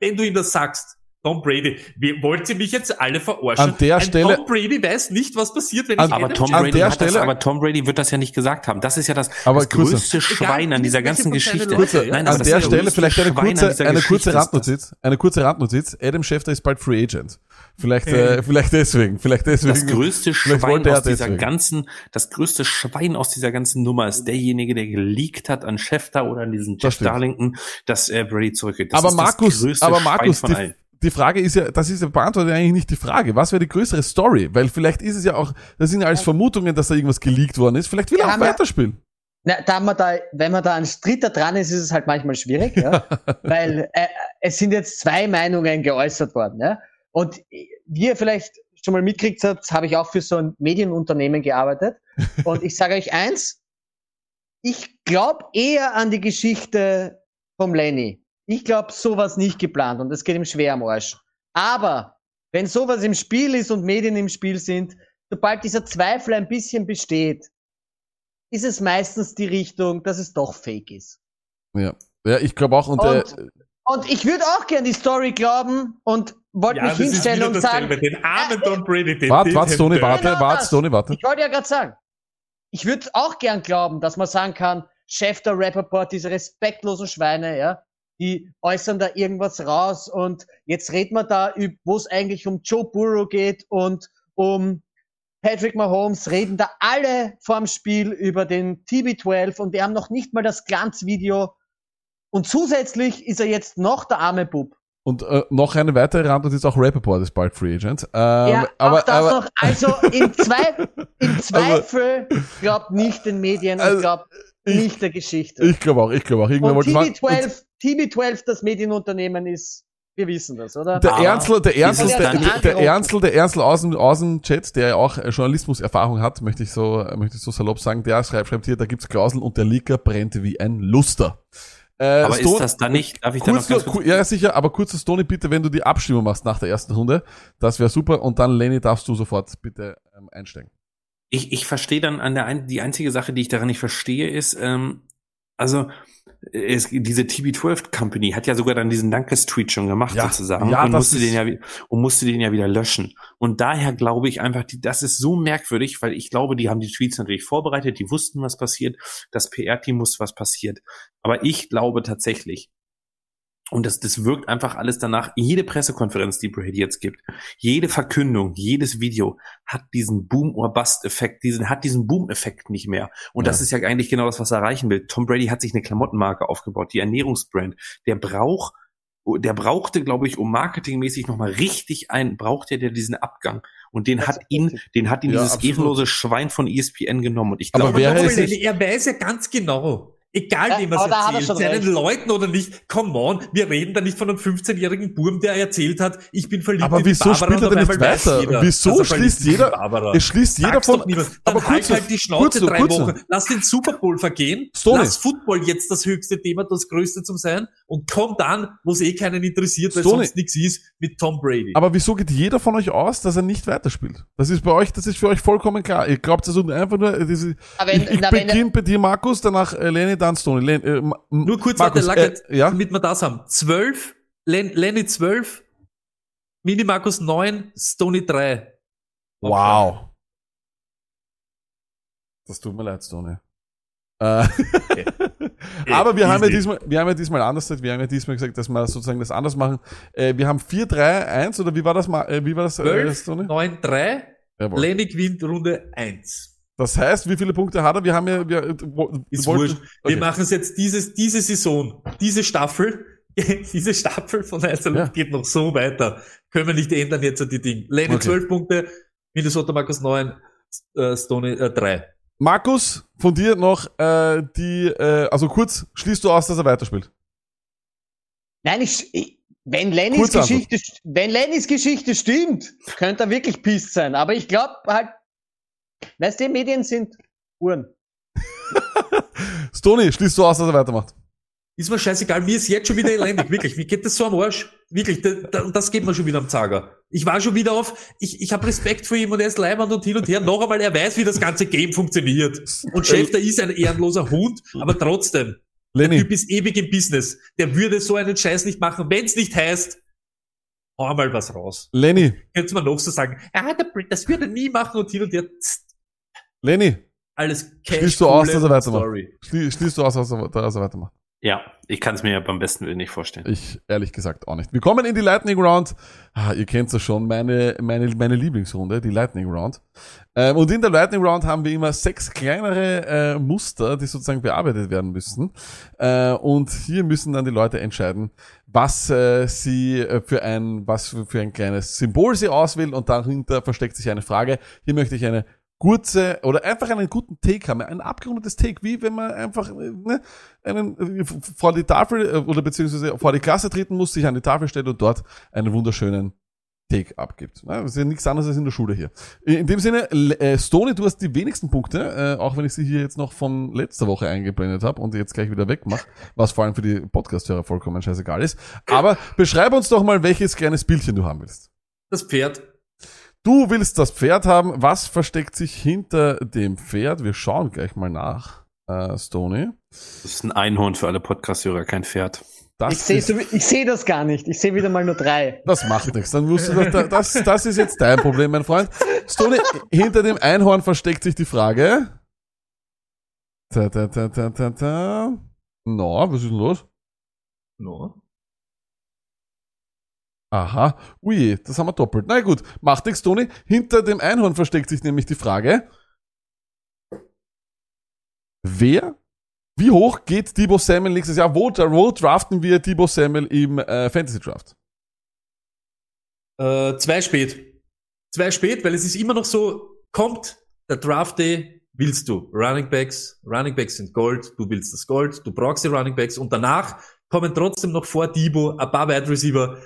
wenn du ihm das sagst. Tom Brady, wie, wollt ihr mich jetzt alle verarschen? An der Ein Stelle- Tom Brady weiß nicht, was passiert, wenn An- ich Aber Tom Brady, der hat das, Stelle- aber Tom Brady wird das ja nicht gesagt haben. Das ist ja das, Aber das größte Schwein an dieser ganzen Geschichte. Kurze. Nein, aber an das der Stelle größte vielleicht eine kurze, eine kurze das. Randnotiz. Eine kurze Randnotiz. Adam Schefter ist bald Free Agent. Vielleicht, äh, vielleicht deswegen, vielleicht deswegen. Das größte Schwein aus dieser deswegen. ganzen, das größte Schwein aus dieser ganzen Nummer ist derjenige, der geleakt hat an Schefter oder an diesen Das Jeff stimmt. Darlington, dass er Brady zurückgeht. Das aber ist Markus, das größte aber Schwein Markus, von die, Frage ist ja, das ist ja beantwortet eigentlich nicht die Frage. Was wäre die größere Story? Weil vielleicht ist es ja auch, das sind ja alles Vermutungen, dass da irgendwas geleakt worden ist. Vielleicht will er auch weiterspielen. Na, da man da, wenn man da ein Dritter dran ist, ist es halt manchmal schwierig, ja? weil äh, es sind jetzt zwei Meinungen geäußert worden. Ja? Und wie ihr vielleicht schon mal mitkriegt habt, habe ich auch für so ein Medienunternehmen gearbeitet. Und ich sage euch eins, ich glaube eher an die Geschichte vom Lenny. Ich glaube, sowas nicht geplant und es geht ihm schwer am Arsch. Aber wenn sowas im Spiel ist und Medien im Spiel sind, sobald dieser Zweifel ein bisschen besteht, ist es meistens die Richtung, dass es doch fake ist. Ja, ja ich glaube auch. Und, äh, Und, und ich würde auch gern die Story glauben und wollte Ja, mich hinstellen und sagen, Den armen Tom Brady, den, wart, den wart, hätte- warte, Genau wart, das. Stoney, warte. ich wollte ja gerade sagen, ich würde auch gern glauben, dass man sagen kann, Chef der Rappaport, diese respektlosen Schweine, ja, die äußern da irgendwas raus und jetzt reden wir da, wo es eigentlich um Joe Burrow geht und um Patrick Mahomes, reden da alle vorm Spiel über den TB12 und wir haben noch nicht mal das Glanzvideo und zusätzlich ist er jetzt noch der arme Bub. Und äh, noch eine weitere Randnotiz ist auch Rappaport ist bald Free Agent. Ähm, ja, aber, auch das aber, noch. Also im, Zwei im Zweifel glaubt nicht den Medien Also, und glaubt nicht der Geschichte. ich glaube auch, ich glaube auch. Irgendwer und wollte man- TB12, TB12, das Medienunternehmen ist, wir wissen das, oder? Der Ernstl, der Ernstl, der, der, Ernstl, der Ernstl aus dem, aus dem Chat, der ja auch Journalismuserfahrung hat, möchte ich so, möchte ich so salopp sagen, der schreibt, schreibt hier, da gibt's Klauseln und der Leaker brennt wie ein Luster. Äh, Aber Stone- ist das dann nicht, darf ich da noch Kurz, kurz, ku- ja, sicher, aber kurz Stoney, bitte, wenn du die Abstimmung machst nach der ersten Runde, das wäre super. Und dann, Lenny, darfst du sofort bitte ähm, einsteigen. ich, ich verstehe dann an der ein, die einzige Sache, die ich daran nicht verstehe, ist, ähm, also es, diese TB12 Company hat ja sogar dann diesen Dankes-Tweet schon gemacht Ja, sozusagen ja, und musste den ja und musste den ja wieder löschen. Und daher glaube ich einfach, die, das ist so merkwürdig, weil ich glaube, die haben die Tweets natürlich vorbereitet, die wussten, was passiert, das PR-Team wusste, was passiert. Aber ich glaube tatsächlich, und das, das wirkt einfach alles danach. Jede Pressekonferenz, die Brady jetzt gibt, jede Verkündung, jedes Video hat diesen Boom-or-Bust-Effekt, diesen, hat diesen Boom-Effekt nicht mehr. Und Ja. das ist ja eigentlich genau das, was er erreichen will. Tom Brady hat sich eine Klamottenmarke aufgebaut, die Ernährungsbrand. Der braucht, der brauchte, glaube ich, um marketingmäßig nochmal richtig ein, braucht er der diesen Abgang. Und den hat ihn, den hat ihn Ja, dieses absolut. ehrenlose Schwein von ESPN genommen. Und ich Aber glaube, Aber Lenny, nicht- er weiß ja ganz genau, egal wem er da hat er erzählt, seinen recht. Leuten oder nicht, come on, wir reden da nicht von einem 15-jährigen Burm, der erzählt hat, ich bin verliebt Aber in wieso Barbara spielt er denn nicht weiter? jeder, Wieso er schließt jeder- Barbara. Es schließt jeder Sag's von. Dann aber halt kurz, halt die Schnauze kurz, drei kurz, Wochen. Lass den Super Bowl vergehen. Stoney. Lass Football jetzt das höchste Thema, das größte zum sein. Und komm dann, wo es eh keinen interessiert, weil Stoney. sonst nichts ist, mit Tom Brady. Aber wieso geht jeder von euch aus, dass er nicht weiterspielt? Das ist bei euch, das ist für euch vollkommen klar. Ihr glaubt, das ist einfach nur, diese, Aber wenn, ich, ich na, beginne bei dir, Markus, danach äh, Lenny, dann Stoney. Len, äh, Nur kurz, Markus, warte, Lackert, äh, ja? damit wir das haben. Zwölf, Len, Lenny zwölf, Mini Markus 9, Stony 3. Wow. Das tut mir leid, Stone. Äh, Aber wir haben, ja diesmal, wir haben ja diesmal anders gesagt, wir haben ja diesmal gesagt, dass wir sozusagen das anders machen. Äh, wir haben 4-3-1 oder wie war das mal, äh, wie war das, äh, 12, Stone? 9, 3. Jawohl. Lenny gewinnt Runde 1. Das heißt, wie viele Punkte hat er? Wir haben ja, wir, äh, wo- Ist wollten- wurscht. Wir okay. machen es jetzt dieses, diese Saison, diese Staffel, diese Staffel von Heißer Luft geht noch so weiter. Können wir nicht ändern jetzt die Dinge. Lenny Okay. 12 Punkte, Minnesota Markus 9, äh, Stoney äh, 3. Markus, von dir noch äh, die, äh, also kurz, schließt du aus, dass er weiterspielt? Nein, ich, ich wenn Lennys. Geschichte, wenn Lennys Geschichte stimmt, könnte er wirklich pisst sein. Aber ich glaube halt, weißt du, Medien sind Uhren. Stony, schließt du aus, dass er weitermacht? Ist mir scheißegal, mir ist jetzt schon wieder elendig, wirklich. Mir geht das so am Arsch. Wirklich, da, da, das geht mir schon wieder am Zager. Ich war schon wieder auf, ich, ich habe Respekt vor ihm und er ist leibend und hin und her. Noch einmal, er weiß, wie das ganze Game funktioniert. Und Chef, der ist ein ehrenloser Hund, aber trotzdem. Der Lenny, Typ ist ewig im Business. Der würde so einen Scheiß nicht machen, wenn es nicht heißt, hau mal was raus. Lenny, Könnte man noch so sagen, der, das würde er nie machen und hin und her. Lenny, Alles Schließt du aus, dass er weitermacht? Schließt du aus, dass er weitermacht? Ja, ich kann es mir ja beim besten Willen nicht vorstellen. Ich ehrlich gesagt auch nicht. Wir kommen in die Lightning Round. Ah, ihr kennt es schon, meine, meine, meine Lieblingsrunde, die Lightning Round. Ähm, und in der Lightning Round haben wir immer sechs kleinere äh, Muster, die sozusagen bearbeitet werden müssen. Äh, und hier müssen dann die Leute entscheiden, was äh, sie äh, für ein, was für ein kleines Symbol sie auswählen. Und dahinter versteckt sich eine Frage. Hier möchte ich eine kurze oder einfach einen guten Take haben, ein abgerundetes Take, wie wenn man einfach äh, ne, einen, äh, vor die Tafel äh, oder beziehungsweise vor die Klasse treten muss, sich an die Tafel stellt und dort einen wunderschönen Take abgibt. Ja, Das ist ja nichts anderes als in der Schule hier. In dem Sinne, Stoney, du hast die wenigsten Punkte, auch wenn ich sie hier jetzt noch von letzter Woche eingeblendet habe und jetzt gleich wieder wegmache, was vor allem für die Podcast-Hörer vollkommen scheißegal ist. Aber beschreib uns doch mal, welches kleines Bildchen du haben willst. Das Pferd. Du willst das Pferd haben. Was versteckt sich hinter dem Pferd? Wir schauen gleich mal nach, äh, Stoney. Das ist ein Einhorn für alle Podcast-Hörer, kein Pferd. Das Ich sehe so, ich seh das gar nicht. Ich sehe wieder mal nur drei. Das macht nichts. Dann musst du das, das, das ist jetzt dein Problem, mein Freund. Stoney, hinter dem Einhorn versteckt sich die Frage. Ta, ta, ta, ta, ta, ta. No, was ist denn los? No. Aha. Ui, das haben wir doppelt. Na gut, macht nichts, Toni. Hinter dem Einhorn versteckt sich nämlich die Frage. Wer? Wie hoch geht Debo Samuel nächstes Jahr? Wo, wo draften wir Debo Samuel im äh, Fantasy Draft? Äh, zwei spät. Zwei spät, weil es ist immer noch so, kommt der Draft Day, willst du Running Backs, Running Backs sind Gold, du willst das Gold, du brauchst die Running Backs und danach kommen trotzdem noch vor Debo ein paar Wide Receiver,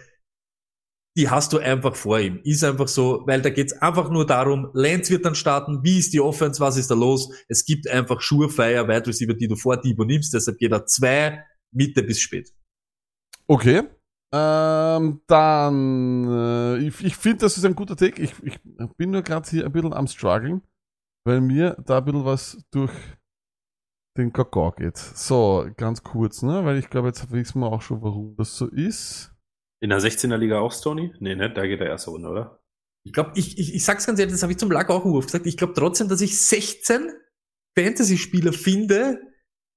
die hast du einfach vor ihm. Ist einfach so, weil da geht's einfach nur darum, Lance wird dann starten, wie ist die Offense, was ist da los? Es gibt einfach Surefire Wide Receiver, die du vor Debo nimmst, deshalb geht er zwei Mitte bis spät. Okay. Ähm, dann, äh, ich, ich finde, das ist ein guter Take. Ich, ich bin nur gerade hier ein bisschen am struggeln, weil mir da ein bisschen was durch den Kakao geht. So, ganz kurz, ne? Weil ich glaube, jetzt wissen wir auch schon, warum das so ist. In der 16er Liga auch Stony? Nee, ne? Da geht der erste Runde, oder? Ich glaube, ich, ich, ich sag's ganz ehrlich, das habe ich zum Lack auch oft gesagt. Ich glaube trotzdem, dass ich 16 Fantasy-Spieler finde,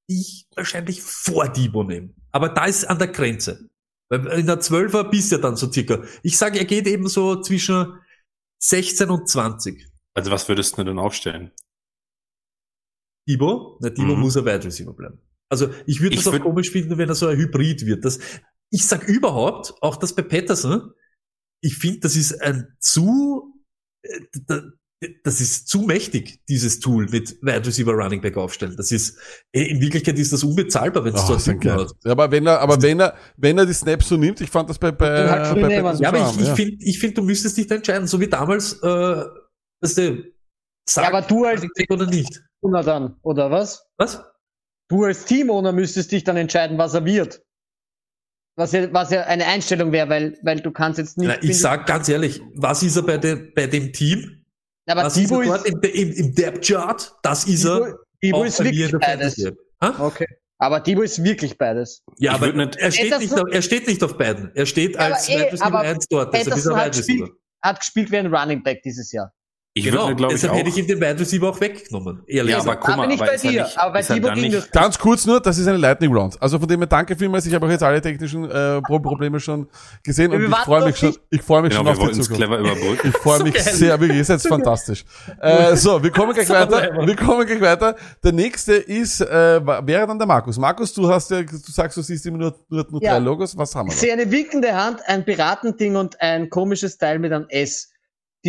die ich wahrscheinlich vor Debo nehme. Aber da ist an der Grenze. Weil in der 12er bist du ja dann so circa. Ich sage, er geht eben so zwischen 16 und 20. Also was würdest du denn aufstellen? Debo? Na, Debo Mhm. muss ein Wide Receiver bleiben. Also ich würde Ich das auch würd- komisch finden, wenn er so ein Hybrid wird. Das, ich sag überhaupt, auch das bei Patterson, ich finde, das ist ein zu, äh, da- das ist zu mächtig, dieses Tool mit Wide Receiver Running Back aufstellen. Das ist, eh, in Wirklichkeit ist das unbezahlbar, wenn es Oh, so einen Typen hat. Ja, aber wenn er, aber wenn er, wenn er die Snaps so nimmt, ich fand das bei, bei, schon bei. Patterson Ja, aber ich, ich ja. finde, ich find, du müsstest dich da entscheiden, so wie damals, äh, weißt du, sag, Ja, aber du als oder nicht. Owner dann, oder was? Was? Du als Teamowner müsstest dich dann entscheiden, was er wird. Was ja, was ja eine Einstellung wäre, weil, weil du kannst jetzt nicht. Na, ich sag ganz ehrlich, was ist er bei, dem bei dem Team? aber Was Debo ist er ist, dort im, im, im Depth Chart? Das ist er. Auch ist wirklich der beides. Okay. Aber Debo ist wirklich beides. Ja, Ich aber nicht- er, steht nicht auf, er steht nicht auf beiden. Er steht Ja, als aber eh, Wide Receiver aber 1 dort. Also Peterson dieser hat gespielt, hat gespielt wie ein Running Back dieses Jahr. Ich Genau, würde, glaube ich, deshalb auch. hätte ich ihm den Wide Receiver auch weggenommen. Ehrlich ja, gesagt. aber guck aber mal, nicht aber bei ist er dir, nicht, aber bei ist Debo ging nicht, das. Ganz kurz nur, das ist eine Lightning Round. Also von dem her danke vielmals. Ich habe auch jetzt alle technischen äh, Pro- Probleme schon gesehen Wir und ich freue mich schon, ich freue mich Genau, schon wir auf die Zukunft. clever überbrücken. Ich freue mich geil. sehr, wirklich, ihr seid fantastisch. Äh, so, wir kommen gleich So weiter. Wir kommen gleich weiter. Der nächste ist, äh, wäre dann der Markus. Markus, du hast ja, du sagst, du siehst immer nur, nur, nur Ja. drei Logos. Was haben wir Ich sehe eine winkende Hand, ein Piratending und ein komisches Teil mit einem S.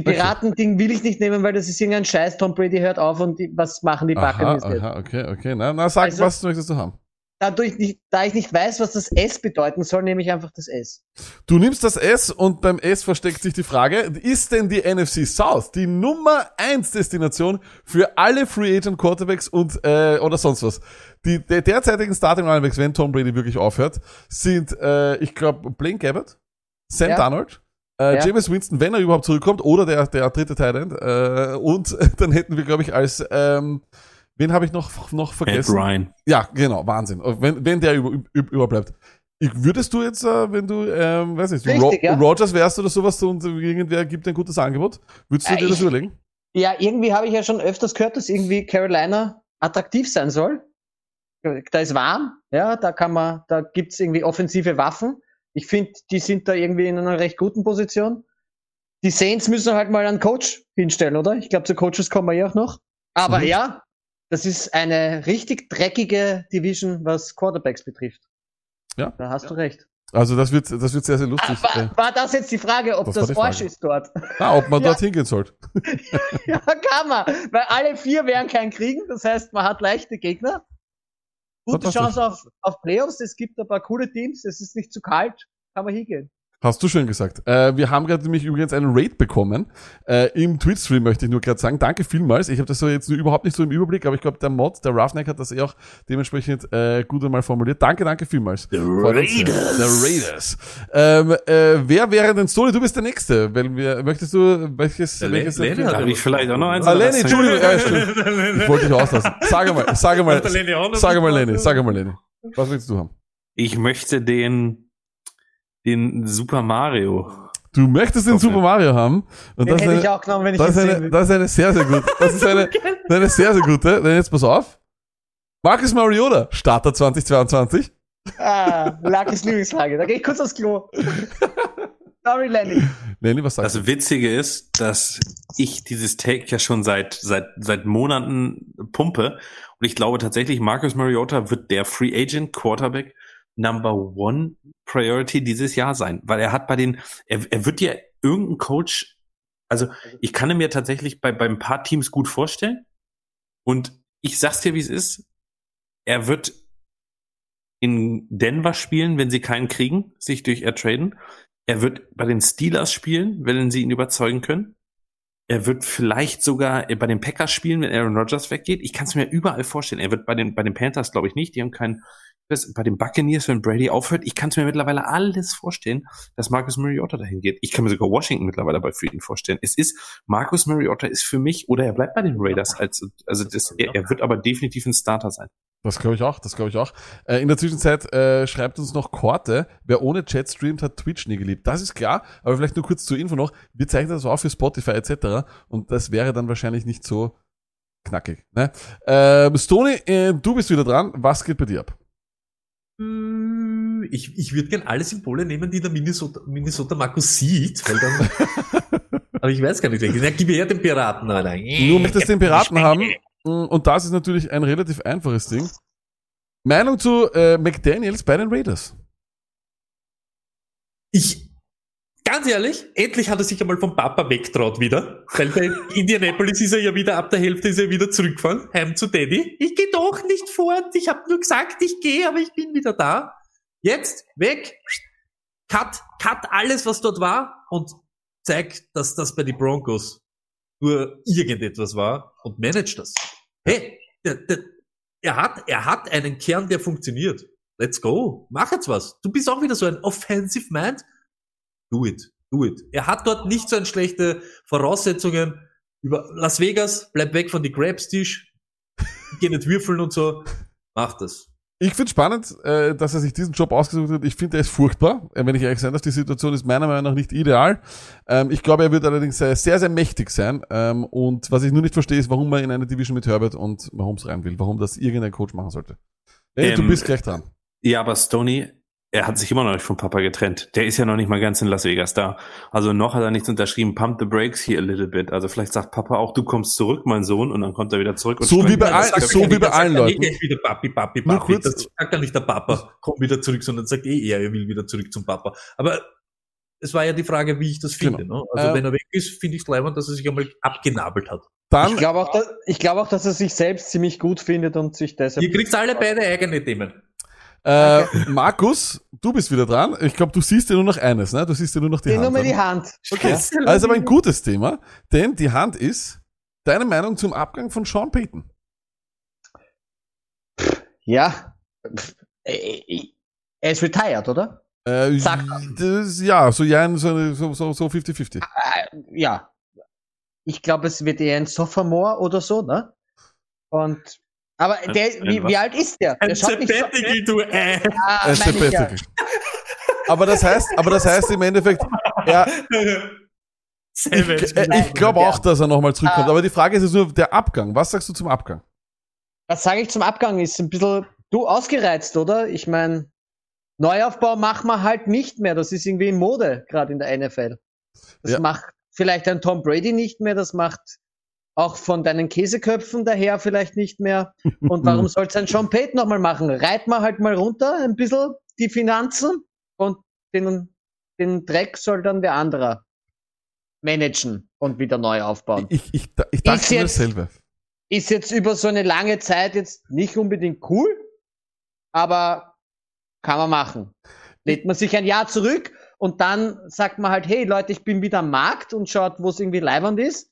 Die. Piratending will ich nicht nehmen, weil das ist irgendein Scheiß. Tom Brady hört auf und die, was machen die Aha, Buccaneers jetzt? aha, okay, okay. Na, na sag, Also- was möchtest du haben? Dadurch nicht, da ich nicht weiß, was das S bedeuten soll, nehme ich einfach das S. Du nimmst das S und beim S versteckt sich die Frage, ist denn die NFC South die Nummer 1 Destination für alle Free Agent Quarterbacks und äh, oder sonst was? Die der derzeitigen Starting Runningbacks, wenn Tom Brady wirklich aufhört, sind äh, ich glaube Blaine Gabbert, Sam Ja. Darnold, äh, Ja. James Winston, wenn er überhaupt zurückkommt, oder der der dritte Tight End äh, und dann hätten wir glaube ich als ähm, wen habe ich noch noch Matt vergessen? Ryan. Ja, genau, Wahnsinn. Wenn, wenn der über, über, überbleibt. Ich, würdest du jetzt, äh, wenn du, ähm, weiß nicht, Richtig, Ro ja. Rogers wärst oder sowas und irgendwer gibt dir ein gutes Angebot, würdest du Äh, dir das ich- überlegen? Ja, irgendwie habe ich ja schon öfters gehört, dass irgendwie Carolina attraktiv sein soll. Da ist warm, ja, da kann man, da gibt's irgendwie offensive Waffen. Ich finde, die sind da irgendwie in einer recht guten Position. Die Saints müssen halt mal einen Coach hinstellen, oder? Ich glaube, zu Coaches kommen wir ja auch noch. Aber Mhm. ja, das ist eine richtig dreckige Division, was Quarterbacks betrifft. Ja. Da hast du recht. Also das wird, das wird sehr, sehr lustig. Ah, war, äh, war das jetzt die Frage, ob Das das. Arsch ist dort? ah, ob man Ja. dorthin gehen sollte. Ja, kann man. Weil alle vier werden keinen kriegen. Das heißt, man hat leichte Gegner. Gute. Chance auf, auf Playoffs. Es gibt ein paar coole Teams. Es ist nicht zu kalt. Kann man hingehen. Hast du schön gesagt. Äh, wir haben gerade nämlich übrigens einen Raid bekommen. Äh, Im Twitch-Stream möchte ich nur gerade sagen. Danke vielmals. Ich habe das so jetzt nur überhaupt nicht so im Überblick, aber ich glaube, der Mod, der Roughneck hat das eh auch dementsprechend äh, gut einmal formuliert. Danke, danke vielmals. The sehr. The Raiders. Ähm, äh, wer wäre denn Stoney? Du bist der Nächste. Weil wir, möchtest du, welches, Der welches Lenny hat ich vielleicht auch noch eins? Ah, Lenny? Entschuldigung. Ich wollte dich auslassen. Sage mal, sage mal, sage mal, Lenny, sage mal, Lenny. Was willst du haben? Ich möchte den, den Super Mario. Du möchtest den Okay. Super Mario haben. Und Den das ist hätte eine, ich auch genommen, wenn ich das ist eine, das ist eine sehr, sehr gut. Das ist eine, eine sehr, sehr gute. Denn jetzt pass auf. Marcus Mariota, Starter 2022. Ah, Luckys Lieblingsfrage. Da gehe ich kurz aufs Klo. Sorry, Lenny. Lenny, was sagst du? Das Witzige ist, dass ich dieses Take ja schon seit, seit, seit Monaten pumpe. Und ich glaube tatsächlich, Marcus Mariota wird der Free Agent Quarterback Number One Priority dieses Jahr sein. Weil er hat bei den, er, er wird ja irgendein Coach, also ich kann mir tatsächlich bei, bei ein paar Teams gut vorstellen. Und ich sag's dir, wie es ist. Er wird in Denver spielen, wenn sie keinen kriegen, sich durch ertraden. Er wird bei den Steelers spielen, wenn sie ihn überzeugen können. Er wird vielleicht sogar bei den Packers spielen, wenn Aaron Rodgers weggeht. Ich kann es mir überall vorstellen. Er wird bei den, bei den Panthers, glaube ich, nicht. Die haben keinen. Das, bei den Buccaneers, wenn Brady aufhört, ich kann es mir mittlerweile alles vorstellen, dass Marcus Mariota dahin geht. Ich kann mir sogar Washington mittlerweile bei ihn vorstellen. Es ist, Marcus Mariota ist für mich, oder er bleibt bei den Raiders als, also das, er, er wird aber definitiv ein Starter sein. Das glaube ich auch, das glaube ich auch. Äh, in der Zwischenzeit äh, schreibt uns noch Korte, wer ohne Chat streamt, hat Twitch nie geliebt. Das ist klar, aber vielleicht nur kurz zur Info noch. Wir zeichnen das auch für Spotify etc. Und das wäre dann wahrscheinlich nicht so knackig. Ne? Ähm, Stony, äh, du bist wieder dran. Was geht bei dir ab? Mm, Ich, ich würde gern alle Symbole nehmen, die der Minnesota, Minnesota Markus sieht, weil dann. aber ich weiß gar nicht welche. Ja, gib mir her den Piraten, Alter. Du möchtest den Piraten haben. Mm, Und das ist natürlich ein relativ einfaches Ding. Meinung zu äh, McDaniels bei den Raiders. Ich, ganz ehrlich, endlich hat er sich einmal vom Papa wegtraut wieder. Weil bei Indianapolis ist er ja wieder, ab der Hälfte ist er wieder zurückgefahren, heim zu Daddy. Ich gehe doch nicht fort. Ich habe nur gesagt, ich gehe, aber ich bin wieder da. Jetzt, weg. Cut, cut alles, was dort war und zeig, dass das bei den Broncos nur irgendetwas war und manage das. Hey, der, der, er hat, er hat einen Kern, der funktioniert. Let's go. Mach jetzt was. Du bist auch wieder so ein Offensive Mind. Do it. Do it. Er hat dort nicht so ein schlechte Voraussetzungen. Über Las Vegas, bleib weg von die Grabstisch. Geh nicht würfeln und so. Mach das. Ich finde spannend, äh, dass er sich diesen Job ausgesucht hat. Ich finde, er ist furchtbar. Äh, wenn ich ehrlich sein darf, die Situation ist meiner Meinung nach nicht ideal. Ähm, ich glaube, er wird allerdings äh, sehr, sehr mächtig sein. Ähm, und was ich nur nicht verstehe, ist, warum man in eine Division mit Herbert und Mahomes rein will. Warum das irgendein Coach machen sollte. Hey, du Ähm, bist gleich dran. Ja, aber Stoney, er hat sich immer noch nicht vom Papa getrennt. Der ist ja noch nicht mal ganz in Las Vegas da. Also noch hat er nichts unterschrieben. Pump the brakes here a little bit. Also vielleicht sagt Papa auch, du kommst zurück, mein Sohn, und dann kommt er wieder zurück. Und So wie bei sagt so wie nicht, bei allen Leuten. nicht wieder Papi, Papi, Papi. kurz- Das sagt dann nicht der Papa, komm wieder zurück, sondern sagt eh er, er will wieder zurück zum Papa. Aber es war ja die Frage, wie ich das finde. Genau. Ne? Also Äh, wenn er weg ist, finde ich es leibend, dass er sich einmal abgenabelt hat. Dann, Ich glaube auch, dass- ich glaube auch, dass er sich selbst ziemlich gut findet und sich deshalb. Ihr kriegt alle beide eigene Themen. Äh, Markus, du bist wieder dran. Ich glaube, du siehst ja nur noch eines, ne? Du siehst ja nur noch die Nur Hand. mal die? Hand. Okay. Also aber ein gutes Thema, denn die Hand ist deine Meinung zum Abgang von Sean Payton. Ja. Äh, äh, Er ist retired, oder? Äh, Zack. das, ja, so ja, so so so so 50-50. Äh, ja. Ich glaube, es wird eher ein Sophomore oder so, ne? Und aber der, wie, wie alt ist der? Der Ein nicht so, Sabbatical, du äh. ah, meine ich ja. Sabbatical. Aber das heißt, aber das heißt im Endeffekt, ja, ich, äh, ich glaube auch, dass er nochmal zurückkommt. Ah. Aber die Frage ist jetzt nur der Abgang. Was sagst du zum Abgang? Was sage ich zum Abgang? Ist ein bisschen du ausgereizt, oder? Ich meine, Neuaufbau machen wir halt nicht mehr. Das ist irgendwie in Mode, gerade in der NFL. Das Ja. macht vielleicht ein Tom Brady nicht mehr, das macht auch von deinen Käseköpfen daher vielleicht nicht mehr. Und warum soll es ein Sean Payton nochmal machen? Reit mal halt mal runter, ein bisschen die Finanzen und den, den Dreck soll dann der andere managen und wieder neu aufbauen. Ich, ich, ich dachte Ist mir jetzt- dasselbe. ist jetzt über so eine lange Zeit jetzt nicht unbedingt cool, aber kann man machen. Lädt man sich ein Jahr zurück und dann sagt man halt, hey Leute, ich bin wieder am Markt und schaut, wo es irgendwie leibernd ist.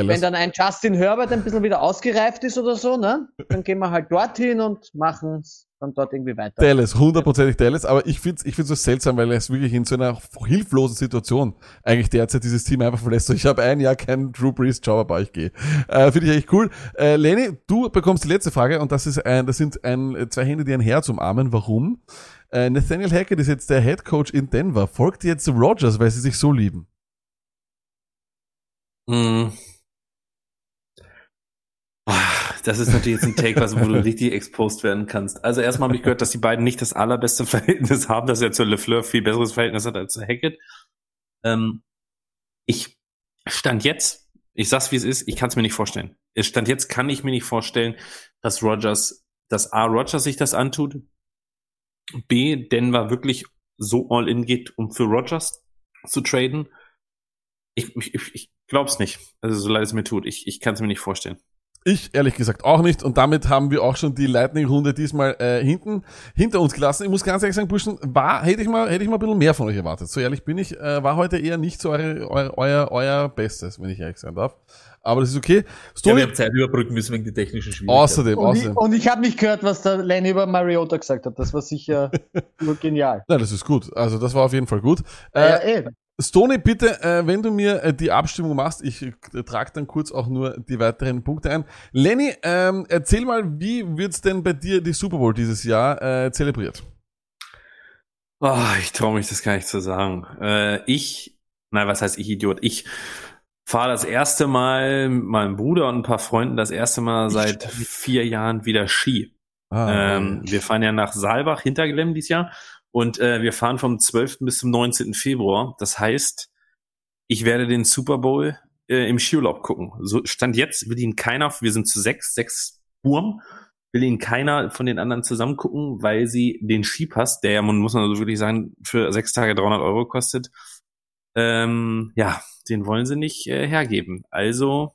Wenn Dallas. dann ein Justin Herbert ein bisschen wieder ausgereift ist oder so, ne, dann gehen wir halt dorthin und machen es dann dort irgendwie weiter. Dallas, hundertprozentig Dallas, aber ich find's, ich find's so seltsam, weil er ist wirklich in so einer hilflosen Situation eigentlich derzeit dieses Team einfach verlässt. So, ich habe ein Jahr keinen Drew Brees, ciao, aber ich gehe. Äh, Finde ich eigentlich cool. Äh, Lenny, du bekommst die letzte Frage und das ist ein, das sind ein, zwei Hände, die ein Herz umarmen. Warum? Äh, Nathaniel Hackett ist jetzt der Head Coach in Denver. Folgt jetzt Rogers, weil sie sich so lieben. Hm. Das ist natürlich jetzt ein Take, was, wo du richtig exposed werden kannst. Also erstmal habe ich gehört, dass die beiden nicht das allerbeste Verhältnis haben, dass er zu LeFleur viel besseres Verhältnis hat als zu Hackett. Ähm, ich stand jetzt, ich sag's wie es ist, ich kann es mir nicht vorstellen. Stand jetzt, kann ich mir nicht vorstellen, dass Rogers, dass A. Rogers sich das antut, B. Denver wirklich so all in geht, um für Rogers zu traden. Ich, ich, ich, ich glaub's nicht. Also so leid es mir tut. Ich, ich kann es mir nicht vorstellen. Ich ehrlich gesagt auch nicht. Und damit haben wir auch schon die Lightning-Runde diesmal äh, hinten hinter uns gelassen. Ich muss ganz ehrlich sagen, Burschen, war, hätte ich mal, hätte ich mal ein bisschen mehr von euch erwartet. So ehrlich bin ich, äh, war heute eher nicht so eure, euer, euer, euer Bestes, wenn ich ehrlich sein darf. Aber das ist okay. Ja, Story, wir haben Zeit überbrücken müssen wegen die technischen Schwierigkeiten. außerdem, Und ich, außerdem. und ich habe nicht gehört, was der Lenny über Mariota gesagt hat. Das war sicher nur genial. Nein, das ist gut. Also das war auf jeden Fall gut. Ja, Äh, eh. Stony, bitte, äh, wenn du mir äh, die Abstimmung machst, ich äh, trage dann kurz auch nur die weiteren Punkte ein. Lenny, ähm, erzähl mal, wie wird's denn bei dir die Super Bowl dieses Jahr äh, zelebriert? Oh, ich traue mich das gar nicht zu sagen. Äh, ich, nein, was heißt ich Idiot? Ich fahre das erste Mal mit meinem Bruder und ein paar Freunden das erste Mal seit vier Jahren wieder Ski. Ah, Ähm, wir fahren ja nach Saalbach, Hinterglemm dieses Jahr. Und äh, wir fahren vom 12. bis zum 19. Februar. Das heißt, ich werde den Super Bowl äh, im Skiurlaub gucken. So stand jetzt, will ihn keiner, wir sind zu sechs, sechs Burm, will ihn keiner von den anderen zusammen gucken, weil sie den Skipass, der ja, muss man also wirklich sagen, für sechs Tage 300 Euro kostet, ähm, ja, den wollen sie nicht äh, hergeben. Also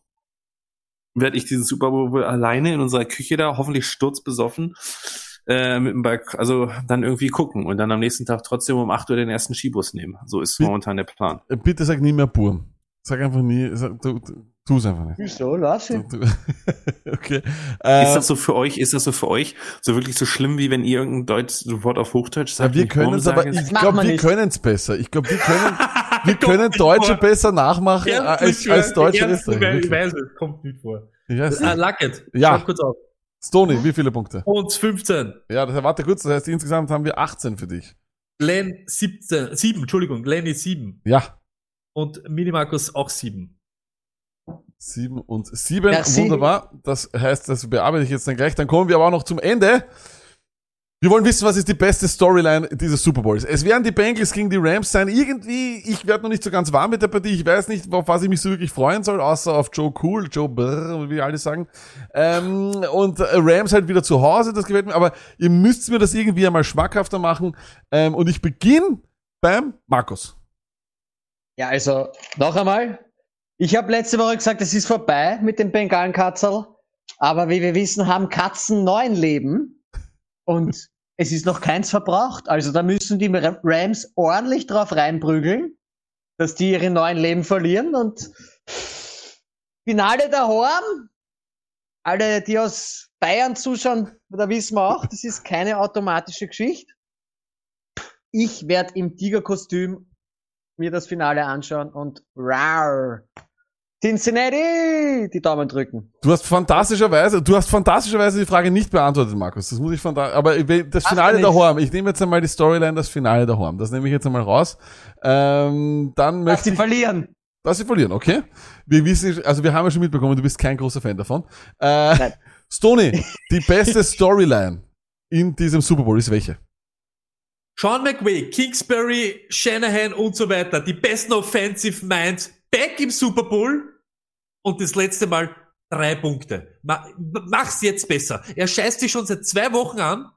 werde ich diesen Super Bowl alleine in unserer Küche da, hoffentlich sturzbesoffen, äh, mit dem Balk also dann irgendwie gucken und dann am nächsten Tag trotzdem um 8 Uhr den ersten Skibus nehmen. So ist Wie- momentan der Plan. Äh, Bitte sag nie mehr Burm. Sag einfach nie, sag, du, du, tu's einfach nicht. Wieso? Lass ihn. okay. Äh, ist das so für euch, ist das so für euch so wirklich so schlimm, wie wenn ihr irgendein Deutsch Wort auf Hochdeutsch ja, sagt? wir und ich können es aber, ich glaube, wir wir können es besser. Ich glaube, wir können, wir können Deutsche vor. besser nachmachen äh, als, als Deutsche Österreicher. Ich weiß es, kommt nicht vor. Ich weiß Ah, nicht. Lucket, Ja. schreib kurz auf. Stoney, wie viele Punkte? Und 15. Ja, das, warte kurz, das heißt, insgesamt haben wir 18 für dich. Glenn 17, 7, Entschuldigung, Lenny 7. Ja, Und Minimarkus auch 7. sieben und sieben. Merci. Wunderbar. Das heißt, das bearbeite ich jetzt dann gleich. Dann kommen wir aber auch noch zum Ende. Wir wollen wissen, was ist die beste Storyline dieses Super Bowls. Es werden die Bengals gegen die Rams sein. Irgendwie, ich werde noch nicht so ganz warm mit der Partie. Ich weiß nicht, auf was ich mich so wirklich freuen soll, außer auf Joe Cool, Joe Brr, wie alle sagen. Ähm, und Rams halt wieder zu Hause, das gefällt mir. Aber ihr müsst mir das irgendwie einmal schmackhafter machen. Ähm, und ich beginne beim Markus. Ja, also noch einmal. Ich habe letzte Woche gesagt, es ist vorbei mit dem Bengalenkatzerl. Aber wie wir wissen, haben Katzen neun Leben. Und es ist noch keins verbraucht. Also da müssen die Rams ordentlich drauf reinprügeln, dass die ihre neuen Leben verlieren. Und Finale daheim. Alle, die aus Bayern zuschauen, da wissen wir auch, das ist keine automatische Geschichte. Ich werde im Tigerkostüm mir das Finale anschauen und rar. Cincinnati die Daumen drücken. Du hast fantastischerweise, du hast fantastischerweise die Frage nicht beantwortet, Markus. Das muss ich von da, aber ich will- das Finale nicht. daheim. Ich nehme jetzt einmal die Storyline, das Finale daheim. Das nehme ich jetzt einmal raus. Ähm, dann Dass möchte sie ich, verlieren. dass sie verlieren, okay? Wir wissen, also wir haben ja schon mitbekommen, du bist kein großer Fan davon. Äh, Nein. Stoney, die beste Storyline in diesem Super Bowl ist welche? Sean McVay, Kingsbury, Shanahan und so weiter. Die besten Offensive Minds back im Super Bowl. Und das letzte Mal drei Punkte. Ma- Mach's jetzt besser. Er scheißt sich schon seit zwei Wochen an.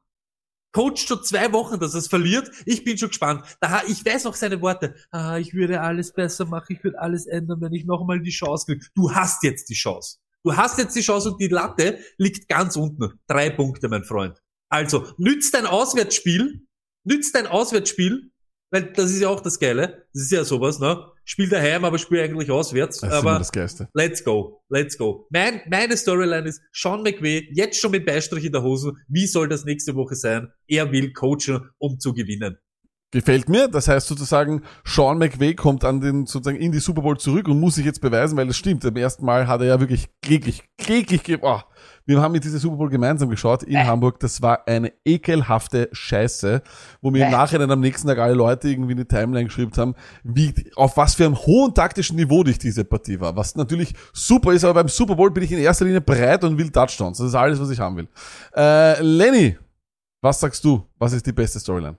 Coacht schon zwei Wochen, dass er es verliert. Ich bin schon gespannt. Ich weiß noch seine Worte. Ah, ich würde alles besser machen. Ich würde alles ändern, wenn ich nochmal die Chance kriege. Du hast jetzt die Chance. Du hast jetzt die Chance und die Latte liegt ganz unten. Drei Punkte, mein Freund. Also, nützt dein Auswärtsspiel. Nützt dein Auswärtsspiel. Weil das ist ja auch das Geile. Das ist ja sowas, ne? Spiel daheim, aber spiel eigentlich auswärts. Das ist aber das Geiste. let's go. Let's go. Mein, meine Storyline ist Sean McVay, jetzt schon mit Beistrich in der Hose. Wie soll das nächste Woche sein? Er will coachen, um zu gewinnen. Gefällt mir. Das heißt sozusagen, Sean McVay kommt an den, sozusagen in die Super Bowl zurück und muss sich jetzt beweisen, weil es stimmt. Beim ersten Mal hat er ja wirklich kläglich, kläglich, oh. Wir haben mit dieser Super Bowl gemeinsam geschaut in Äh. Hamburg. Das war eine ekelhafte Scheiße, wo mir im Äh. Nachhinein am nächsten Tag alle Leute irgendwie eine Timeline geschrieben haben, wie, auf was für einem hohen taktischen Niveau dich diese Partie war. Was natürlich super ist, aber beim Super Bowl bin ich in erster Linie bereit und will Touchdowns. Das ist alles, was ich haben will. Äh, Lenny, was sagst du? Was ist die beste Storyline?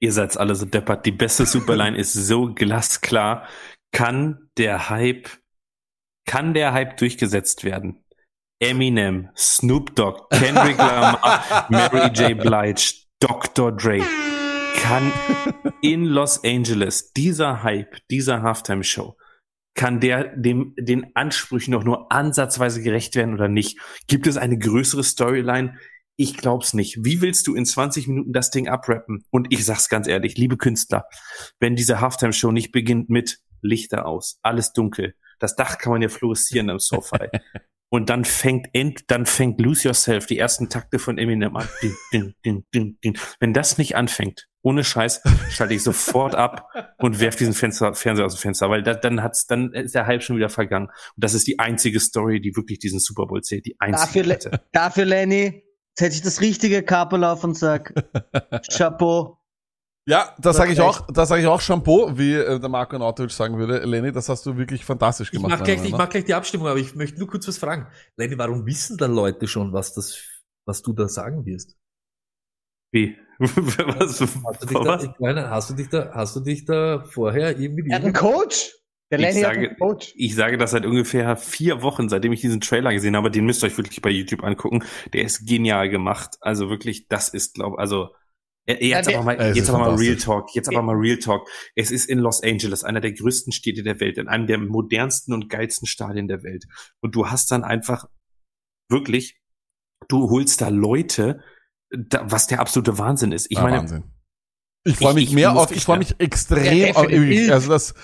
Ihr seid alle so deppert. Die beste Superline ist so glasklar. Kann der Hype, kann der Hype durchgesetzt werden? Eminem, Snoop Dogg, Kendrick Lamar, Mary J. Blige, Dr. Dre. Kann in Los Angeles dieser Hype, dieser Halftime-Show, kann der dem, den Ansprüchen noch nur ansatzweise gerecht werden oder nicht? Gibt es eine größere Storyline? Ich glaub's nicht. Wie willst du in 20 Minuten das Ding abrappen? Und ich sag's ganz ehrlich, liebe Künstler, wenn diese Halftime-Show nicht beginnt mit Lichter aus, alles dunkel, das Dach kann man ja fluoreszieren am Sofa. Und dann fängt end, dann fängt Lose Yourself, die ersten Takte von Eminem an. Din, din, din. Wenn das nicht anfängt, ohne Scheiß, schalte ich sofort ab und werf diesen Fenster, Fernseher aus dem Fenster, weil da, dann hat's, dann ist der Hype schon wieder vergangen. Und das ist die einzige Story, die wirklich diesen Super Bowl zählt. Die einzige. Dafür, dafür Lenny, setze ich das richtige Kapel auf und sag Chapeau. Ja, das sage ich auch, das sage ich auch Shampoo, wie äh, der Marco Nautovic sagen würde. Lenny, das hast du wirklich fantastisch Ich gemacht. mach, gleich, meiner ich mach gleich die Abstimmung, aber ich möchte nur kurz was fragen. Lenny, warum wissen da Leute schon, was das, was du da sagen wirst? Wie? was? Hast du dich, da, ich meine, hast du dich da, hast du dich da vorher irgendwie Er hat einen Coach. Der Ich Lenny hat sage- einen Coach. Ich sage das seit ungefähr vier Wochen, seitdem ich diesen Trailer gesehen habe. Den müsst ihr euch wirklich bei YouTube angucken. Der ist genial gemacht. Also wirklich, das ist, glaube also jetzt Ja, aber mal, Es jetzt ist aber mal Real. Talk. Jetzt aber mal Real Talk. Es ist in Los Angeles, einer der größten Städte der Welt, in einem der modernsten und geilsten Stadien der Welt. Und du hast dann einfach wirklich, du holst da Leute, da, was der absolute Wahnsinn ist. Ich Ah, meine, Wahnsinn. Ich freue Ich- mich ich mehr auf, ich freue mich extrem Ja, auf, also das,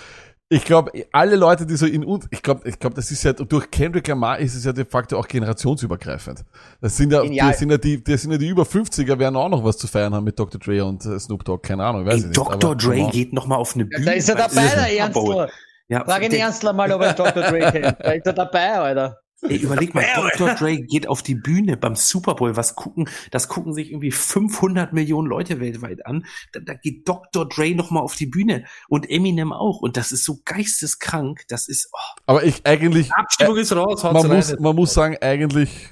ich glaube, alle Leute, die so in uns, ich glaube, ich glaube, das ist ja, durch Kendrick Lamar ist es ja de facto auch generationsübergreifend. Das sind ja, Genial. das sind ja die, das sind ja die über 50er werden auch noch was zu feiern haben mit Dr. Dre und äh, Snoop Dogg, keine Ahnung, weiß ich ey, nicht. Dr. Dre geht noch mal auf eine Bühne. Da ist er dabei, der. Ernstler. Ja, Frag ihn Ernstler mal, ob er Dr. Dre kennt. Da ist er dabei, Alter. Ey, überleg mal, Dr. Dre geht auf die Bühne beim Super Bowl. Was gucken, das gucken sich irgendwie 500 Millionen Leute weltweit an. Da, da geht Dr. Dre noch mal auf die Bühne und Eminem auch. Und das ist so geisteskrank. Das ist, oh, Aber ich eigentlich, Abstimmung ist raus, man muss, man muss sagen, eigentlich,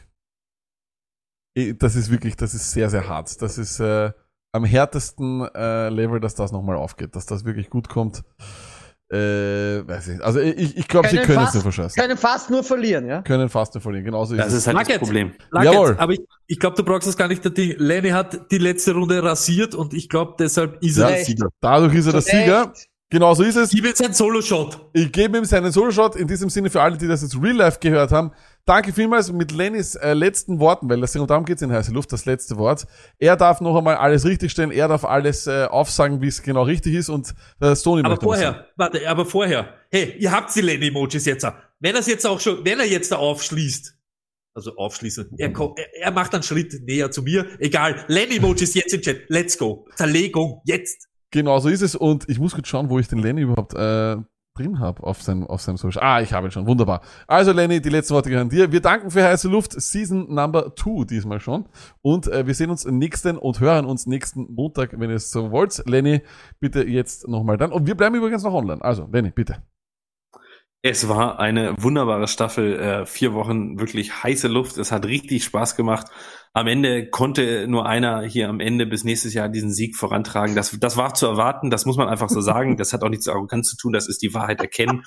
eh, das ist wirklich, das ist sehr, sehr hart. Das ist äh, am härtesten äh, Level, dass das nochmal aufgeht, dass das wirklich gut kommt. Äh, weiß ich. nicht. Also ich, ich glaube, sie Können es fast- nur verscheißen. Können fast nur verlieren, ja? Können fast nur verlieren. Genauso ist das es. ist halt das Nugget. Problem. Nugget, Jawohl. Aber ich, ich glaube, du brauchst das gar nicht. Die Lenny hat die letzte Runde rasiert und ich glaube, deshalb ist er Ja, der Sieger. Dadurch ist er der Sieger. Recht. Genau so ist es. Gib jetzt einen Solo-Shot. Ich gebe ihm seinen Solo-Shot. In diesem Sinne für alle, die das jetzt real life gehört haben. Danke vielmals mit Lennys äh, letzten Worten, weil das darum geht's in heiße Luft, das letzte Wort. Er darf noch einmal alles richtigstellen, er darf alles äh, aufsagen, wie es genau richtig ist und äh, Stoney Aber vorher, warte, aber vorher. Hey, ihr habt die Lenny-Emojis jetzt. Wenn er jetzt auch schon, wenn er jetzt da aufschließt, also aufschließen, er, ko- er, er macht einen Schritt näher zu mir. Egal, Lenny-Emojis jetzt im Chat. Let's go. Zerlegung, jetzt. Genau so ist es und ich muss kurz schauen, wo ich den Lenny überhaupt äh, drin habe auf seinem, auf seinem Social. Ah, ich habe ihn schon. Wunderbar. Also Lenny, die letzten Worte gehören dir. Wir danken für heiße Luft. Season Number 2 diesmal schon. Und äh, wir sehen uns nächsten und hören uns nächsten Montag, wenn ihr es so wollt. Lenny, bitte jetzt nochmal dann. Und wir bleiben übrigens noch online. Also, Lenny, bitte. Es war eine wunderbare Staffel, äh, vier Wochen wirklich heiße Luft. Es hat richtig Spaß gemacht. Am Ende konnte nur einer hier am Ende bis nächstes Jahr diesen Sieg vorantragen. Das, das war zu erwarten, das muss man einfach so sagen. Das hat auch nichts mit Arroganz zu tun, das ist die Wahrheit erkennen.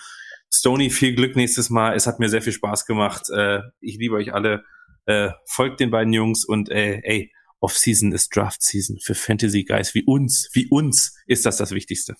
Stony, viel Glück nächstes Mal. Es hat mir sehr viel Spaß gemacht. Äh, ich liebe euch alle. Äh, folgt den beiden Jungs und äh, ey, Off-Season ist Draft-Season. Für Fantasy Guys wie uns, wie uns ist das das Wichtigste.